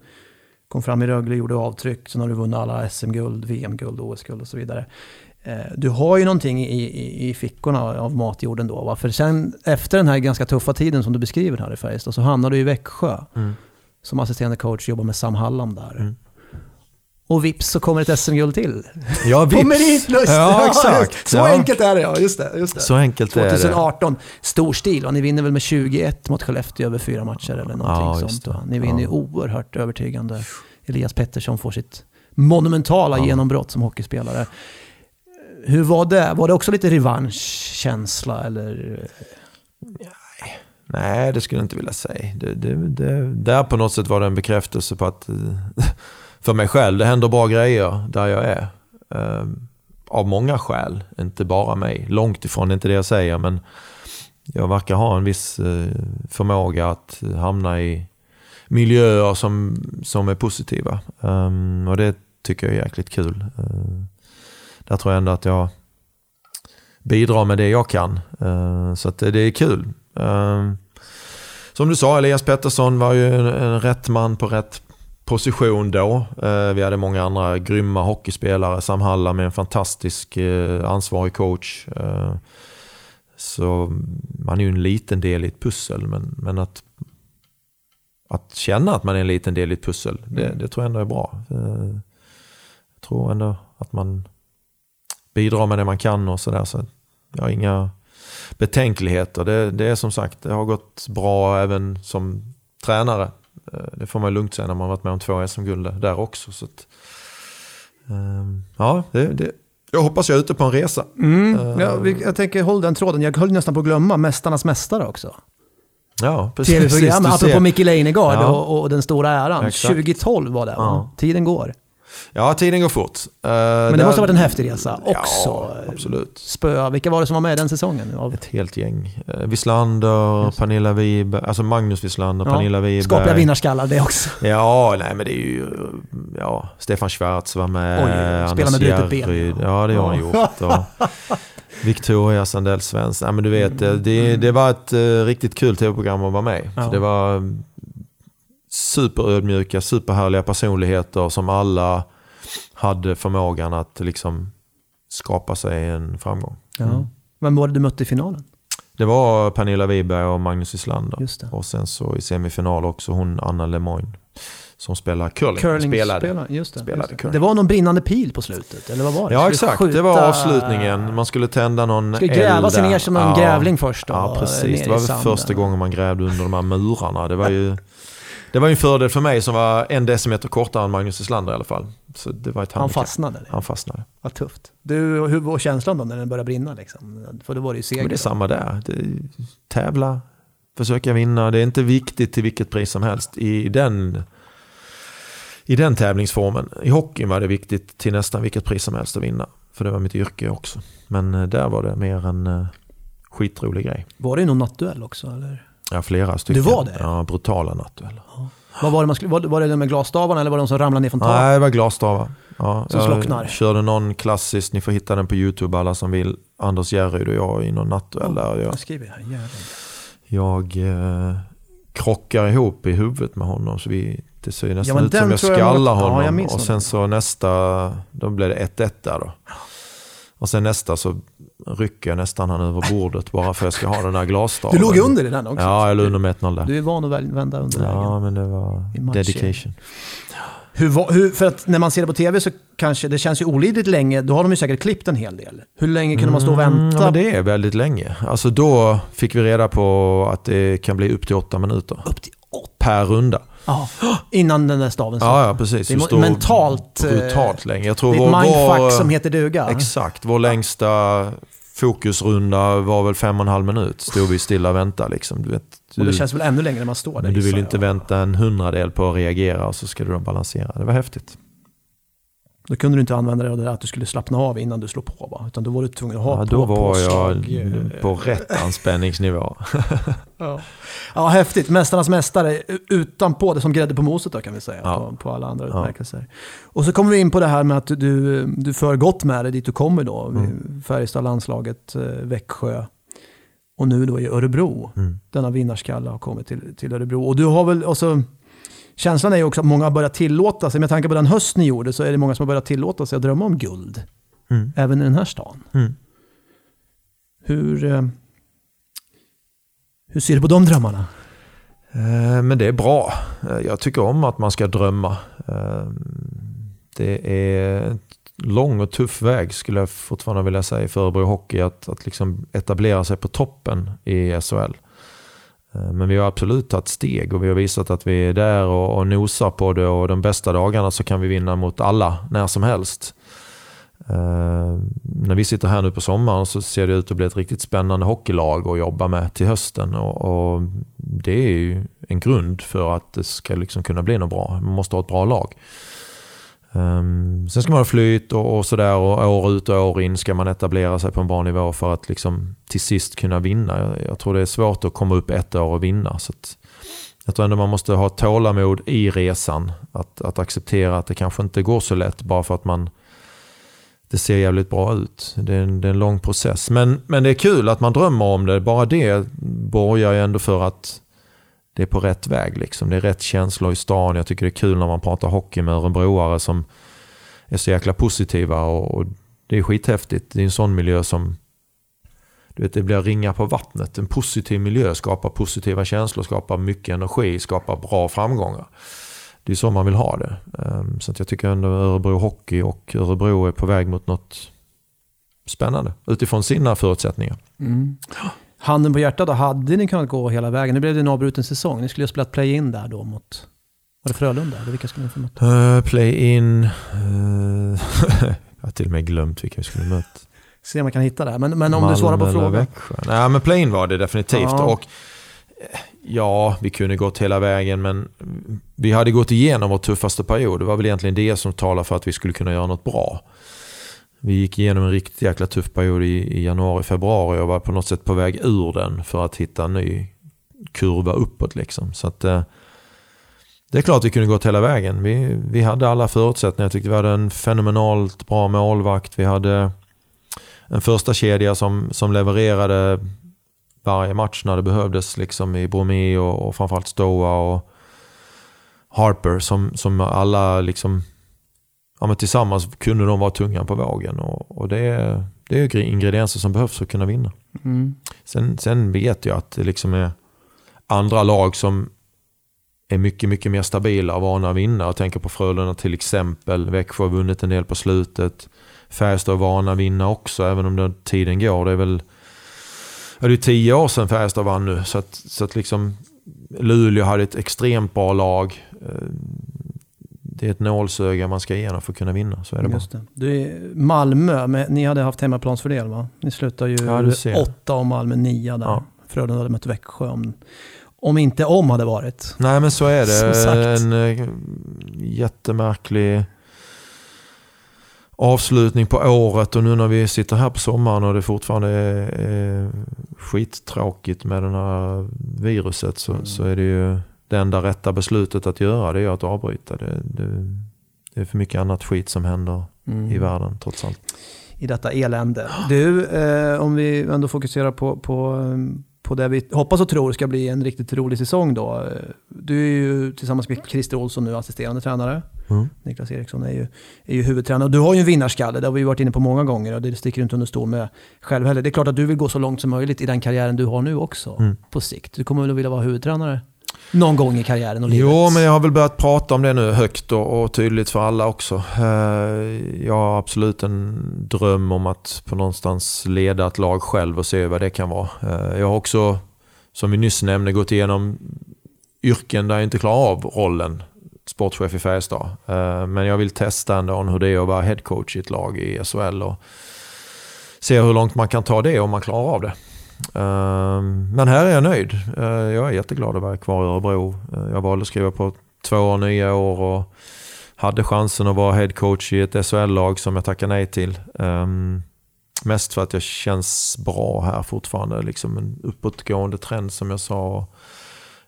Speaker 1: Kom fram i Rögle, gjorde avtryck, sen har du vunnit alla SM-guld, VM-guld, OS-guld och så vidare. Eh, Du har ju någonting i, i, i fickorna av matjorden då. Va? För sen efter den här ganska tuffa tiden som du beskriver här i Färjestad så hamnade du i Växjö som assisterande coach, jobbar med Sam Hallam där.
Speaker 2: Mm.
Speaker 1: Och vips så kommer ett SM-guld till.
Speaker 2: Ja, [LAUGHS]
Speaker 1: På meritlust!
Speaker 2: Ja, exakt.
Speaker 1: Så
Speaker 2: Ja.
Speaker 1: enkelt är det ja, just det. Just det.
Speaker 2: Så enkelt är det.
Speaker 1: 2018, stor stil. Och ni vinner väl med 21 mot Skellefteå över fyra matcher eller någonting
Speaker 2: Ja,
Speaker 1: sånt. Ni vinner ju
Speaker 2: Ja.
Speaker 1: oerhört övertygande. Elias Pettersson får sitt monumentala genombrott som hockeyspelare. Hur var det? Var det också lite revanschkänsla eller?
Speaker 2: Nej, det skulle jag inte vilja säga. Det, det, det, där på något sätt var det en bekräftelse på att eh, för mig själv, det händer bra grejer där jag är. Eh, Av många skäl, inte bara mig. Långt ifrån, det är inte det jag säger, men jag verkar ha en viss eh, förmåga att hamna i miljöer som, som är positiva. Um, och det tycker jag är jäkligt kul. Uh, där tror jag ändå att jag bidrar med det jag kan. Uh, så att det, det är kul. Um, som du sa, Elias Pettersson var ju en, en rätt man på rätt position då. Uh, vi hade många andra grymma hockeyspelare. Sam Halla med en fantastisk uh, ansvarig coach. Uh, så man är ju en liten del i ett pussel, men, men att, att känna att man är en liten del i ett pussel, det, det tror jag ändå är bra. Eh, Jag tror ändå att man bidrar med det man kan och sådär. Så jag har inga betänkligheter. Det, det är som sagt, det har gått bra även som tränare. Eh, Det får man lugnt säga när man varit med om två SM-guld där också. Så att, ehm, ja, det, det, jag hoppas jag är ute på en resa.
Speaker 1: Mm. Ja, vi, jag tänker, håll den tråden. Jag höll nästan på att glömma Mästarnas Mästare också.
Speaker 2: Ja, precis.
Speaker 1: Tv-program, apropå. Micke Leijnegard
Speaker 2: Ja.
Speaker 1: och, och den stora äran.
Speaker 2: Exakt.
Speaker 1: 2012 var det?
Speaker 2: Ja.
Speaker 1: Tiden går.
Speaker 2: Ja, tiden går fort. Eh,
Speaker 1: Men det måste ha varit en häftig resa också.
Speaker 2: Ja, absolut.
Speaker 1: Spö, vilka var det som var med den säsongen? Av
Speaker 2: Ett helt gäng. Eh, Wislander, Pernilla Wiberg, alltså Magnus Wislander, Pernilla Wiberg.
Speaker 1: Skapliga vinnarskallar det också. [LAUGHS]
Speaker 2: Ja, nej men det är ju, ja, Stefan Schwarz var med.
Speaker 1: Oj, spelar med brutet ben.
Speaker 2: Ja, det har han
Speaker 1: Ja.
Speaker 2: gjort. Och [LAUGHS] Victoria Sandell Svensson. Ja, men du vet, det, det, det var ett uh, riktigt kul tv-program att vara med i.
Speaker 1: Ja.
Speaker 2: För Det var superödmjuka, superhärliga personligheter som alla hade förmågan att liksom skapa sig en framgång.
Speaker 1: Ja. Vem var det du mötte i finalen?
Speaker 2: Det var Pernilla Wiberg och Magnus
Speaker 1: det.
Speaker 2: Och sen så i semifinal också hon Anna Lemoyne. Som spelar curling.
Speaker 1: Curling
Speaker 2: spelade.
Speaker 1: spelare, just det,
Speaker 2: Spelade
Speaker 1: just det.
Speaker 2: curling.
Speaker 1: det var någon brinnande pil på slutet, eller vad var det?
Speaker 2: Ja
Speaker 1: Skulle
Speaker 2: exakt, det var
Speaker 1: skjuta-
Speaker 2: avslutningen. Man skulle tända någon
Speaker 1: Skulle gräva sig
Speaker 2: eld
Speaker 1: ner som en grävling först då,
Speaker 2: Ja
Speaker 1: ner
Speaker 2: precis, det var väl första gången man grävde under de här murarna. Det var ju det var ju en fördel för mig som var en decimeter kortare än Magnus Wislander i alla fall. Så det var ett
Speaker 1: Han
Speaker 2: handikapp.
Speaker 1: fastnade.
Speaker 2: Han fastnade.
Speaker 1: Vad tufft. Du, hur var känslan då när den började brinna? Liksom? För då var det ju seger.
Speaker 2: Men det är samma där. Det, tävla, försöka vinna. Det är inte viktigt till vilket pris som helst i den, i den tävlingsformen. I hockeyn var det viktigt till nästan vilket pris som helst att vinna. För det var mitt yrke också. Men eh, där var det mer en eh, skitrolig grej.
Speaker 1: Var det någon nattduell också? Eller?
Speaker 2: Ja, flera stycken.
Speaker 1: Det var det?
Speaker 2: Ja, brutala nattdueller.
Speaker 1: Vad var, det man skulle, var, var det de med glasstavarna eller var det de som ramlade ner från taket?
Speaker 2: Nej, det var glasstavar. Ja,
Speaker 1: Som
Speaker 2: jag
Speaker 1: slocknar.
Speaker 2: körde någon klassisk, ni får hitta den på YouTube alla som vill. Anders Järryd och jag i någon nattduell där. Jag,
Speaker 1: Jag skriver
Speaker 2: eh, krockar ihop i huvudet med honom så vi, det ser nästan
Speaker 1: men
Speaker 2: ut som jag
Speaker 1: tror jag
Speaker 2: skallar
Speaker 1: var- ja,
Speaker 2: honom.
Speaker 1: jag
Speaker 2: och sen så nästa, då blev det 1-1 där då. Och sen nästa så rycker jag nästan han över bordet bara för att jag ska ha den där glasstaven.
Speaker 1: Du låg under i den också?
Speaker 2: Ja, jag låg under med 1-0 där.
Speaker 1: Du är van att vända underlägen.
Speaker 2: Ja, men det var dedication.
Speaker 1: Hur, hur, för att när man ser det på tv så kanske det känns ju olidligt länge. Då har de ju säkert klippt en hel del. Hur länge kunde man stå och
Speaker 2: Mm,
Speaker 1: vänta?
Speaker 2: Ja, men det är väldigt länge. Alltså då fick vi reda på att det kan bli upp till åtta minuter
Speaker 1: Upp till åtta.
Speaker 2: per runda.
Speaker 1: Ja, innan den där staven
Speaker 2: Ja, ja precis.
Speaker 1: Det är mentalt, eh,
Speaker 2: Brutalt länge. Jag tror
Speaker 1: Det är ett mindfuck som heter duga.
Speaker 2: Exakt. Vår längsta fokusrunda var väl fem och en halv minut. Stod vi stilla och väntade liksom. Du, vet,
Speaker 1: Och det
Speaker 2: du,
Speaker 1: känns väl ännu längre när man står där.
Speaker 2: men du vill inte vänta en hundradel på att reagera och så ska du då balansera. Det var häftigt.
Speaker 1: Då kunde du inte använda det av det där att du skulle slappna av innan du slår på va? Utan då var du tvungen att ha
Speaker 2: Ja,
Speaker 1: på,
Speaker 2: då var jag
Speaker 1: påslag, eh,
Speaker 2: på rätt [LAUGHS] anspänningsnivå.
Speaker 1: Ja. ja, häftigt. Mästarnas mästare utanpå det som grädde på moset då kan vi säga.
Speaker 2: Ja.
Speaker 1: På, på alla andra
Speaker 2: Ja.
Speaker 1: utmärkelser. Och så kommer vi in på det här med att du, du för gott med dig dit du kommer då.
Speaker 2: Mm.
Speaker 1: Färjestad, landslaget, eh, Växjö. Och nu då i Örebro.
Speaker 2: Mm.
Speaker 1: Denna vinnarskalle har kommit till, till Örebro. Och du har väl också... Känslan är ju också att många har börjat tillåta sig, med tanke på den höst ni gjorde, så är det många som har börjat tillåta sig att drömma om guld.
Speaker 2: Mm.
Speaker 1: Även i den här stan.
Speaker 2: Mm.
Speaker 1: Hur, eh, hur ser du på de drömmarna?
Speaker 2: Eh, Men det är bra. Eh, Jag tycker om att man ska drömma. Det är en lång och tuff väg skulle jag fortfarande vilja säga för Örebro Hockey att, att liksom etablera sig på toppen i SHL. Eh, men vi har absolut tagit steg och vi har visat att vi är där och, och nosar på det och de bästa dagarna så kan vi vinna mot alla när som helst. Uh, när vi sitter här nu på sommaren så ser det ut att bli ett riktigt spännande hockeylag att jobba med till hösten. Och, och det är ju en grund för att det ska liksom kunna bli något bra. Man måste ha ett bra lag. Um, sen ska man ha flyt och, och sådär och år ut och år in ska man etablera sig på en bra nivå för att liksom till sist kunna vinna. Jag, jag tror det är svårt att komma upp ett år och vinna. Så att, jag tror ändå man måste ha tålamod i resan. Att, att acceptera att det kanske inte går så lätt bara för att man det ser jävligt bra ut. Det är en, det är en lång process. Men, men det är kul att man drömmer om det. Bara det borgar ju ändå för att det är på rätt väg. Liksom. Det är rätt känslor i stan. Jag tycker det är kul när man pratar hockey med örebroare som är så jäkla positiva. Och, och det är skithäftigt. Det är en sån miljö som du vet, det blir ringa på vattnet. En positiv miljö skapar positiva känslor, skapar mycket energi, skapar bra framgångar. Det är så man vill ha det. Ehm, så att jag tycker ändå Örebro Hockey och Örebro är på väg mot något spännande utifrån sina förutsättningar. Mm.
Speaker 1: Handen på hjärtat då, hade ni kunnat gå hela vägen? Nu blev det en avbruten säsong. Ni skulle ju ha spelat play-in där då mot... Var det Frölunda? Eller vilka skulle ni få möta?
Speaker 2: Uh, Play-in. Uh, [LAUGHS] jag har till och med glömt vilka vi skulle möta.
Speaker 1: Se om man kan hitta det. Men, men om du svarar på
Speaker 2: Malmö
Speaker 1: frågan.
Speaker 2: Nej, men play-in var det definitivt.
Speaker 1: Ja.
Speaker 2: Och eh, ja, vi kunde gått hela vägen, men vi hade gått igenom vår tuffaste period. Det var väl egentligen det som talade för att vi skulle kunna göra något bra. Vi gick igenom en riktigt jäkla tuff period i, i januari, februari och var på något sätt på väg ur den för att hitta en ny kurva uppåt. Liksom. Så att, eh, det är klart att vi kunde gått hela vägen. Vi, vi hade alla förutsättningar. Jag tyckte vi hade en fenomenalt bra målvakt. Vi hade en första kedja som, som levererade varje match när det behövdes. Liksom I Bromé och, och framförallt Stoa och Harper som, som alla liksom ja, men tillsammans kunde de vara tunga på vågen. Och, och det, är, det är ingredienser som behövs för att kunna vinna.
Speaker 1: Mm.
Speaker 2: Sen, sen vet jag att det liksom är andra lag som är mycket, mycket mer stabila och vana att vinna. Jag tänker på Frölunda till exempel. Växjö har vunnit en del på slutet. Färjestad är vana att vinna också, även om den tiden går. Det är väl ja, det är tio år sedan Färjestad vann nu. Så att, så att liksom Luleå hade ett extremt bra lag. Det är ett nålsöga man ska igenom för att kunna vinna. Så är det bara.
Speaker 1: Just det. Du är Malmö, men ni hade haft hemmaplansfördel va? Ni slutar ju
Speaker 2: Ja,
Speaker 1: åtta och Malmö nia där.
Speaker 2: Ja.
Speaker 1: Frölunda hade mött Växjö om, om inte om hade varit.
Speaker 2: Nej men så är det. En eh, jättemärklig avslutning på året och nu när vi sitter här på sommaren och det fortfarande är, är skittråkigt med det här viruset så,
Speaker 1: Mm.
Speaker 2: så är det ju det enda rätta beslutet att göra det är att avbryta. Det, det, det är för mycket annat skit som händer
Speaker 1: Mm.
Speaker 2: i världen trots allt.
Speaker 1: i detta elände. Du, eh, om vi ändå fokuserar på, på, på det vi hoppas och tror ska bli en riktigt rolig säsong då. Du är ju tillsammans med Christer Olsson nu assisterande tränare.
Speaker 2: Mm.
Speaker 1: Niklas Eriksson är ju, är ju huvudtränare. Och du har ju en vinnarskalle, det har vi varit inne på många gånger och det sticker du inte under stol med själv heller. Det är klart att du vill gå så långt som möjligt i den karriären du har nu också,
Speaker 2: Mm.
Speaker 1: på sikt. Du kommer väl att vilja vara huvudtränare någon gång i karriären och livet?
Speaker 2: Jo, men jag har väl börjat prata om det nu högt och, och tydligt för alla också. Eh, Jag har absolut en dröm om att på någonstans leda ett lag själv och se vad det kan vara. Eh, Jag har också, som vi nyss nämnde, gått igenom yrken där jag inte klarar av rollen sportchef i Färjestad. Eh, men jag vill testa ändå hur det är att vara headcoach i ett lag i SHL och se hur långt man kan ta det om man klarar av det. Ehm, men här är jag nöjd. Eh, jag är jätteglad att vara kvar i Örebro. Eh, jag valde att skriva på två nya år och hade chansen att vara headcoach i ett SHL-lag som jag tackade nej till. Ehm, mest för att jag känns bra här fortfarande. Liksom en uppåtgående trend som jag sa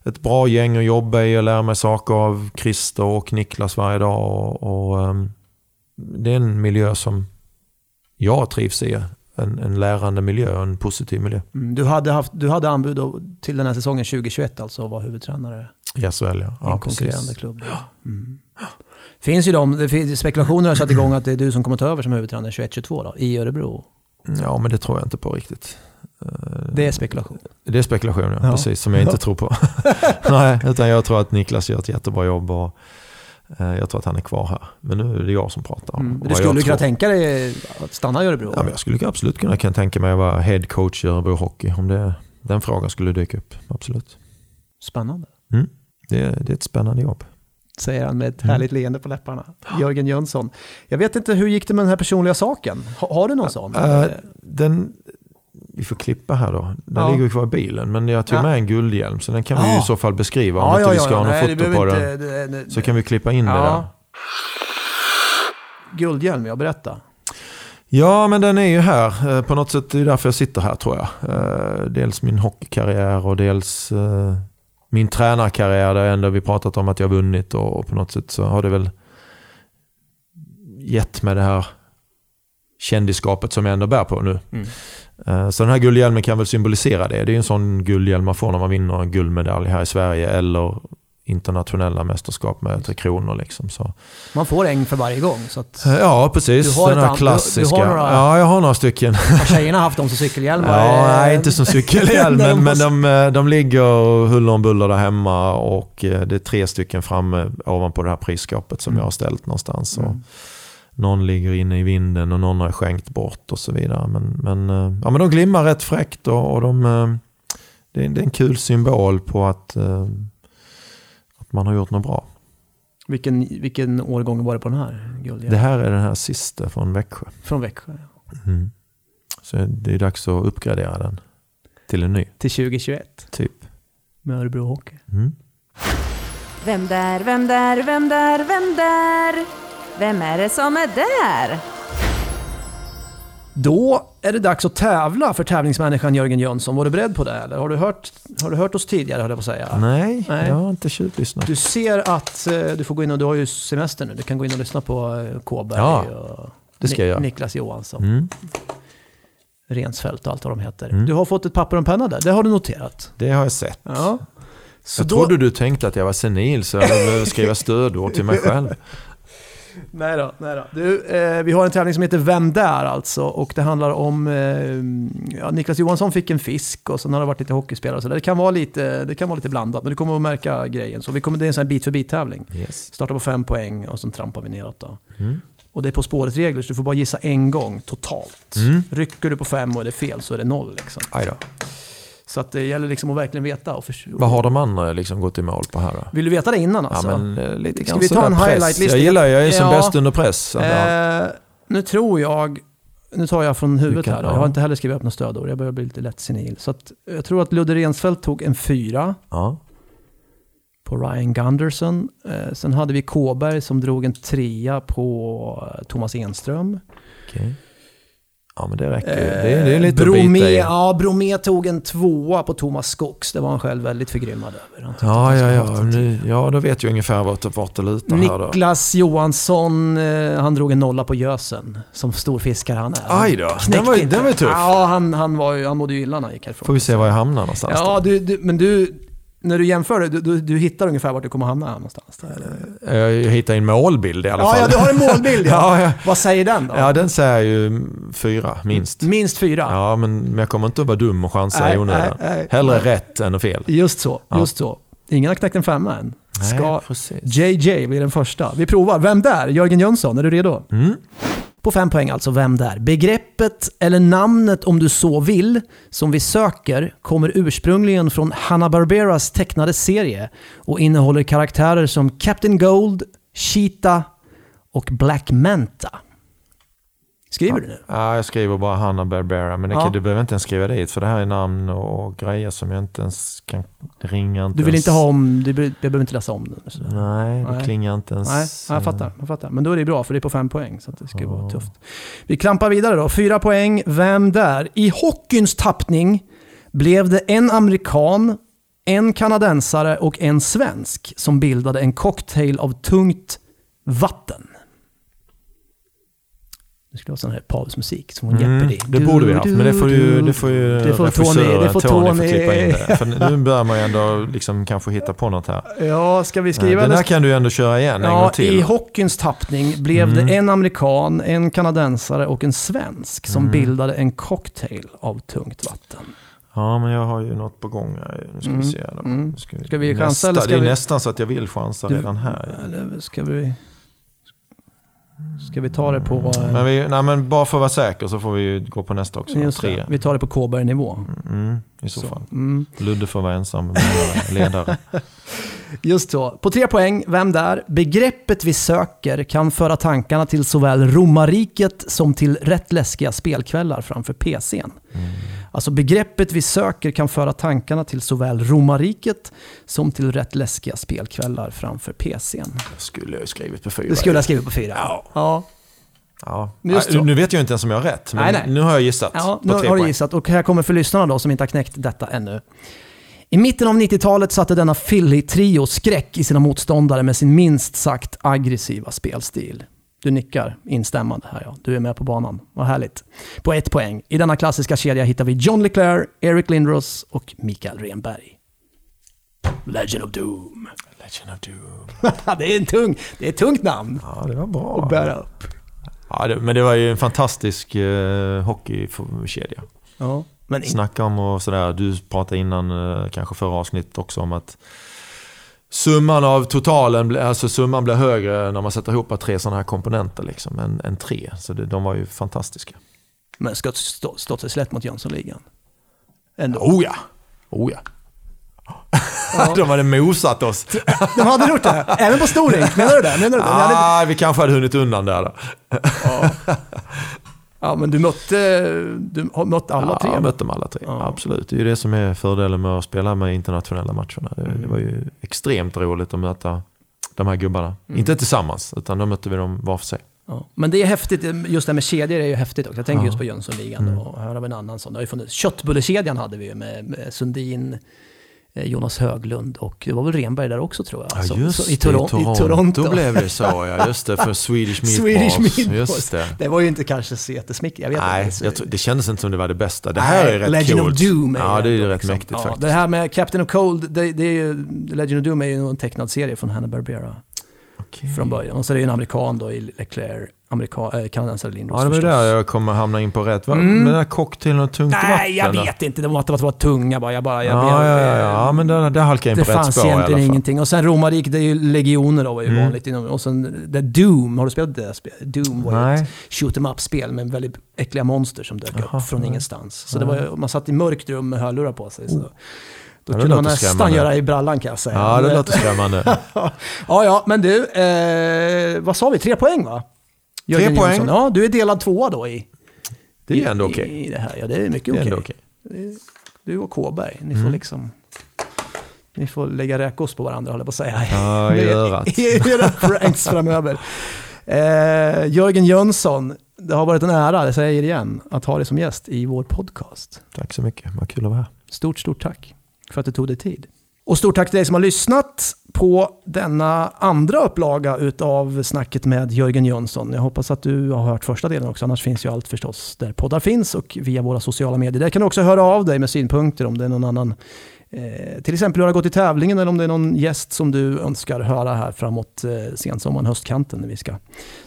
Speaker 2: ett bra gäng att jobba i och lära mig saker av Christer och Niklas varje dag. Och, och um, det är en miljö som jag trivs i. En, en lärande miljö och en positiv miljö.
Speaker 1: Mm, du, hade haft, du hade anbud till den här säsongen 2021 alltså att vara huvudtränare
Speaker 2: i SHL ja.
Speaker 1: ja en konkurrerande klubb. Mm. Finns ju de, det finns, spekulationer har satt igång att det är du som kommer ta över som huvudtränare 21-22 i Örebro.
Speaker 2: Ja, men det tror jag inte på riktigt.
Speaker 1: Det är spekulation.
Speaker 2: Det är spekulation, ja. ja. Precis. Som jag inte tror på. [LAUGHS] [LAUGHS] Nej, utan jag tror att Niklas gör ett jättebra jobb och eh, jag tror att han är kvar här. Men nu är det jag som pratar.
Speaker 1: Mm. Du skulle kunna tänka dig att stanna i Örebro?
Speaker 2: Ja, men jag skulle absolut kunna tänka mig att vara head coach i Örebro Hockey. Om det, den frågan skulle dyka upp. Absolut.
Speaker 1: Spännande.
Speaker 2: Mm. Det, det är ett spännande jobb
Speaker 1: säger han med ett mm. härligt leende på läpparna. Jörgen Jönsson. Jag vet inte, hur gick det med den här personliga saken? Har, har du någon sån? Uh,
Speaker 2: den, vi får klippa här då. Den ja. ligger kvar i bilen. Men jag tog ja. med en guldhjälm så den kan vi i så fall beskriva. Om ja, inte vi ska ha något foto på den. Det, det, så kan vi klippa in det där.
Speaker 1: Guldhjälm, ja berätta.
Speaker 2: Ja, men den är ju här. Eh, på något sätt är det därför jag sitter här tror jag. Eh, dels min hockeykarriär och dels eh, min tränarkarriär där ändå vi pratat om att jag vunnit och på något sätt så har det väl gett mig det här kändisskapet som jag ändå bär på nu. Mm. Eh, så den här guldhjälmen kan väl symbolisera det. Det är en sån guldhjälm man får när man vinner en guldmedalj här i Sverige eller internationella mästerskap med Tre Kronor. Liksom, så.
Speaker 1: Man får en för varje gång. Så
Speaker 2: eh, ja, precis. Den här klassiska. Du, du några, ja, jag har några stycken.
Speaker 1: Har tjejerna haft dem som cykelhjälmar?
Speaker 2: Ja, nej, inte som [LAUGHS] cykelhjälm, men, men de, eh, de ligger huller om buller där hemma och det är tre stycken framme ovanpå det här prisskåpet som mm. jag har ställt någonstans. Mm någon ligger inne i vinden och någon har skänkt bort och så vidare. Men, men, eh, ja, men de glimmar rätt fräckt och, och de, eh, det, är, det är en kul symbol på att, eh, att man har gjort något bra.
Speaker 1: Vilken, vilken årgång var det på den här guldhjälmen?
Speaker 2: Det här är den här sista från Växjö.
Speaker 1: Från Växjö, ja.
Speaker 2: Mm. Så det är dags att uppgradera den till en ny.
Speaker 1: Till 2021?
Speaker 2: Typ.
Speaker 1: Med Örebro Hockey.
Speaker 2: Mm.
Speaker 6: Vem där, vem där, vem där, vem där? Vem är det som är där?
Speaker 1: Då är det dags att tävla för tävlingsmänniskan Jörgen Jönsson. Var du beredd på det? Eller har du hört, har du hört oss tidigare, höll jag på att säga?
Speaker 2: Nej, Nej. jag har inte tjuvlyssnat.
Speaker 1: Du ser att eh, du får gå in och du har ju semester nu. Du kan gå in och lyssna på eh, Kåberg ja, och
Speaker 2: det ska jag.
Speaker 1: Niklas Johansson. Mm. Rensfeldt och allt vad de heter. Mm. Du har fått ett papper och en penna där. Det har du noterat.
Speaker 2: Det har jag sett.
Speaker 1: Ja.
Speaker 2: Så jag då... trodde du tänkte att jag var senil så jag behövde skriva stödord till mig själv. [LAUGHS]
Speaker 1: nej då, nej då. Du, eh, vi har en tävling som heter Vem där alltså och det handlar om, eh, ja, Niklas Johansson fick en fisk och sen har det varit lite hockeyspelare så det kan vara lite, det kan vara lite blandat men du kommer att märka grejen. Så vi kommer, det är en sån här bit för bit tävling.
Speaker 2: Yes.
Speaker 1: Startar på fem poäng och sen trampar vi neråt då.
Speaker 2: Mm.
Speaker 1: Och det är På spåret-regler så du får bara gissa en gång totalt.
Speaker 2: Mm.
Speaker 1: Rycker du på fem och är det fel så är det noll liksom.
Speaker 2: Aj då.
Speaker 1: Så att det gäller liksom att verkligen veta. Och.
Speaker 2: Vad har de andra liksom gått i mål på här då?
Speaker 1: Vill du veta det innan alltså?
Speaker 2: Ja, men eh, lite
Speaker 1: Ska vi ta en highlight-lista?
Speaker 2: Jag gillar, jag är som ja, bäst under press.
Speaker 1: Eh, nu tror jag, nu tar jag från huvudet kan, här då. Jag har inte heller skrivit upp några stödord. Jag börjar bli lite lätt senil. Så att, jag tror att Ludde Rensfeldt tog en fyra.
Speaker 2: Ja.
Speaker 1: På Ryan Gunderson. Eh, sen hade vi Kåberg som drog en trea på eh, Thomas Enström.
Speaker 2: Okay. Ja, men det räcker ju. Det, är, det är lite
Speaker 1: Bromé, att bita i. Ja, Bromé tog en tvåa på Thomas Skogs. Det var han själv väldigt förgrymmad över.
Speaker 2: Ja, ja, ja. Nu, ja, då vet jag ungefär vart, vart det lutar
Speaker 1: Niklas här Niklas Johansson, eh, han drog en nolla på Gösen. Som stor fiskare han är.
Speaker 2: Aj då, den var, den var tuff.
Speaker 1: Ja, han, han, var ju, han mådde ju illa när han gick härifrån.
Speaker 2: Får vi se var jag hamnar någonstans
Speaker 1: Ja, du, du, men du, när du jämför det, du, du, du, hittar ungefär vart du kommer hamna någonstans?
Speaker 2: Eller? Jag hittar en målbild i alla fall.
Speaker 1: Ja, du har en målbild ja. [LAUGHS] ja, ja. Vad säger den då?
Speaker 2: Ja, den säger ju fyra, minst.
Speaker 1: Minst fyra?
Speaker 2: Ja, men, men jag kommer inte att vara dum och chansa i onödan. Hellre rätt än fel.
Speaker 1: Just så, just så. Ingen har knäckt en femma än. Ska
Speaker 2: Nej,
Speaker 1: JJ bli den första? Vi provar. Vem där? Jörgen Jönsson, är du redo?
Speaker 2: Mm.
Speaker 1: På fem poäng alltså, vem där? Begreppet, eller namnet om du så vill, som vi söker kommer ursprungligen från Hanna-Barberas tecknade serie och innehåller karaktärer som Captain Gold, Cheetah och Black Manta. Skriver du nu?
Speaker 2: Ja, jag skriver bara Hanna Barbera, men det,
Speaker 1: Ja.
Speaker 2: du behöver inte ens skriva dit för det här är namn och grejer som jag inte ens kan ringa. Inte
Speaker 1: Du vill
Speaker 2: ens.
Speaker 1: inte ha om, du, behöver inte läsa om den.
Speaker 2: Nej, det
Speaker 1: Nej.
Speaker 2: klingar inte ens.
Speaker 1: Nej, jag fattar, jag fattar. Men då är det bra för det är på fem poäng. Så det ska ju vara
Speaker 2: Ja.
Speaker 1: tufft. Vi klampar vidare då. Fyra poäng. Vem där? I hockeyns tappning blev det en amerikan, en kanadensare och en svensk som bildade en cocktail av tungt vatten. Nu skulle ha sån här pausmusik som från
Speaker 2: Mm,
Speaker 1: Jeopardy.
Speaker 2: det borde vi haft, men det får ju, det får ju
Speaker 1: Det får Tony- det får
Speaker 2: Tony
Speaker 1: Tony-
Speaker 2: få klippa in det. För nu börjar man ju ändå liksom kanske hitta på något här.
Speaker 1: Ja, ska vi skriva
Speaker 2: Den
Speaker 1: eller
Speaker 2: här kan du ju ändå köra igen en
Speaker 1: Ja,
Speaker 2: gång till.
Speaker 1: i hockeyns tappning blev
Speaker 2: Mm.
Speaker 1: det en amerikan, en kanadensare och en svensk som
Speaker 2: Mm.
Speaker 1: bildade en cocktail av tungt vatten.
Speaker 2: Ja, men jag har ju något på gång här. Nu ska
Speaker 1: Mm,
Speaker 2: vi se. Då.
Speaker 1: mm.
Speaker 2: Ska,
Speaker 1: Ska vi chansa
Speaker 2: nästa,
Speaker 1: eller ska
Speaker 2: Det är
Speaker 1: vi-
Speaker 2: nästan så att jag vill chansa
Speaker 1: Du-
Speaker 2: redan här.
Speaker 1: Eller ska vi... Ska vi ta det på... eh,
Speaker 2: Men, vi, nej, men bara för att vara säker så får vi gå på nästa också.
Speaker 1: just
Speaker 2: Tre.
Speaker 1: vi tar det på Kåberg-nivå.
Speaker 2: Mm, I så, fall.
Speaker 1: Mm.
Speaker 2: Ludde får vara ensam ledare. [LAUGHS]
Speaker 1: Just så. På tre poäng, vem där? Begreppet vi söker kan föra tankarna till såväl romarriket som till rätt läskiga spelkvällar framför PCn. Alltså begreppet vi söker kan föra tankarna till såväl romarriket som till rätt läskiga spelkvällar framför PCn.
Speaker 2: Det skulle jag skrivit på fyra.
Speaker 1: Det skulle jag skriva på fyra.
Speaker 2: Ja.
Speaker 1: ja.
Speaker 2: Ja. Nej. Nu vet jag inte ens om jag har rätt, men
Speaker 1: Nej, nej.
Speaker 2: nu har jag gissat.
Speaker 1: Ja, nu har du gissat. Och här kommer för lyssnarna då som inte har knäckt detta ännu. I mitten av 90-talet satte denna Philly-trio skräck i sina motståndare med sin minst sagt aggressiva spelstil. Du nickar instämmande här ja. Du är med på banan. Vad härligt. På ett poäng. I denna klassiska kedja hittar vi John Leclerc, Eric Lindros och Mikael Renberg. Legend of Doom.
Speaker 2: Legend of Doom. [LAUGHS]
Speaker 1: det är en tung, det är ett tungt namn
Speaker 2: Ja, det var bra.
Speaker 1: att bära upp.
Speaker 2: Ja, det, men det var ju en fantastisk uh, hockeykedja.
Speaker 1: Ja. Men
Speaker 2: Snacka om och sådär. Du pratade innan, eh, kanske förra avsnittet också, om att summan av totalen, alltså summan blir högre när man sätter ihop tre sådana här komponenter liksom, än, än tre. Så det, de var ju fantastiska.
Speaker 1: men ska stå, stått sig slätt mot Jönssonligan. Ändå.
Speaker 2: Oh ja! Oh ja. [LAUGHS] de hade mosat oss.
Speaker 1: De hade gjort det? Även på Storink? Menar du det? Menar du det? Ni hade-
Speaker 2: Ah, vi kanske hade hunnit undan där då.
Speaker 1: Ja, men du mötte, du har mött alla tre?
Speaker 2: Ja, jag mötte dem alla tre.
Speaker 1: Ja.
Speaker 2: Absolut. Det är ju det som är fördelen med att spela med internationella matcherna. Det, det var ju extremt roligt att möta de här gubbarna.
Speaker 1: Mm.
Speaker 2: Inte tillsammans, utan då mötte vi dem var för sig.
Speaker 1: Ja. Men det är häftigt, just det här med kedjor är ju häftigt också. Jag tänker
Speaker 2: Ja.
Speaker 1: just på Jönssonligan
Speaker 2: Mm.
Speaker 1: och här har vi en annan sån. Det har ju funnits, köttbullekedjan hade vi ju med, med Sundin, Jonas Höglund och det var väl Renberg där också tror jag.
Speaker 2: Ja,
Speaker 1: Så-
Speaker 2: just
Speaker 1: så,
Speaker 2: det.
Speaker 1: i, Toron- [LAUGHS] i Toronto.
Speaker 2: blev det så, ja. Just det, för Swedish Meatballs. [LAUGHS]
Speaker 1: Swedish Meatballs.
Speaker 2: Just det.
Speaker 1: Det var ju inte kanske så jättesmickrande. Jag vet
Speaker 2: Nej,
Speaker 1: inte.
Speaker 2: jag tror, det kändes inte som det var det bästa. Det här är rätt
Speaker 1: Legend
Speaker 2: coolt.
Speaker 1: of Doom är
Speaker 2: ja, det är ju rätt
Speaker 1: liksom-
Speaker 2: mäktigt
Speaker 1: ja,
Speaker 2: faktiskt.
Speaker 1: Det här med Captain of Cold, det, det är ju, Legend of Doom är ju en tecknad serie från Hanna-Barbera
Speaker 2: Okej.
Speaker 1: från början. Och så är det ju en amerikan då i Leclerc, amerika, eh, kanadensare Lindros
Speaker 2: Ja, det var
Speaker 1: förstås.
Speaker 2: där jag kommer hamna in på rätt. Vad-
Speaker 1: Mm.
Speaker 2: Med den här cocktailen och tungt vatten.
Speaker 1: Nej, jag vet inte. Det var att det var tunga bara. Jag bara jag,
Speaker 2: Ja,
Speaker 1: jag,
Speaker 2: ja, ja, ja, men där, där halkar jag in
Speaker 1: det
Speaker 2: på rätt
Speaker 1: fanns
Speaker 2: spår i alla
Speaker 1: egentligen ingenting. Och sen romarriket, det är ju legioner då, var ju
Speaker 2: Mm.
Speaker 1: vanligt. Inom, och sen det Doom, har du spelat det spelet? Doom var
Speaker 2: Nej.
Speaker 1: ett shoot em up-spel med väldigt äckliga monster som dök
Speaker 2: Jaha,
Speaker 1: upp från
Speaker 2: nej.
Speaker 1: ingenstans. Så det var, man satt i mörkt rum med hörlurar på sig. Så. Då
Speaker 2: Ja,
Speaker 1: kunde man nästan göra i brallan kan jag säga.
Speaker 2: Ja, det låter [LAUGHS] skrämmande.
Speaker 1: ja, ja, men du, eh, vad sa vi? Tre poäng va? Jörgen
Speaker 2: poäng.
Speaker 1: Jonsson. Ja, du är delad tvåa då i,
Speaker 2: Det är ändå okej.
Speaker 1: i det här. Ja, det är mycket okej.
Speaker 2: ändå okej.
Speaker 1: Du och Kåberg, ni får
Speaker 2: Mm.
Speaker 1: liksom... Ni får lägga räkost på varandra, håller jag på att säga.
Speaker 2: Ja, i örat. [LAUGHS]
Speaker 1: I era pranks framöver. Eh, Jörgen Jönsson, det har varit en ära, det säger jag igen, att ha dig som gäst i vår podcast.
Speaker 2: Tack så mycket, vad kul att vara här.
Speaker 1: Stort, stort tack för att det tog dig tid. Och stort tack till dig som har lyssnat på denna andra upplaga utav snacket med Jörgen Jönsson. Jag hoppas att du har hört första delen också, annars finns ju allt förstås där poddar finns och via våra sociala medier. Där kan du också höra av dig med synpunkter om det är någon annan, eh, till exempel hur det har gått i tävlingen eller om det är någon gäst som du önskar höra här framåt eh, sensommaren, höstkanten när vi ska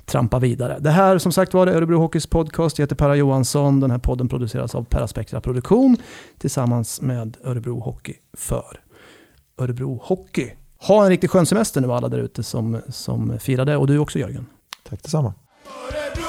Speaker 1: trampa vidare. Det här som sagt var det Örebro Hockeys podcast. Jag heter Perra Johansson. Den här podden produceras av Peraspectra Produktion tillsammans med Örebro Hockey för Örebro Hockey. Ha en riktigt skön semester nu alla där ute som, som firar det och du också Jörgen.
Speaker 2: Tack detsamma.
Speaker 7: Örebro,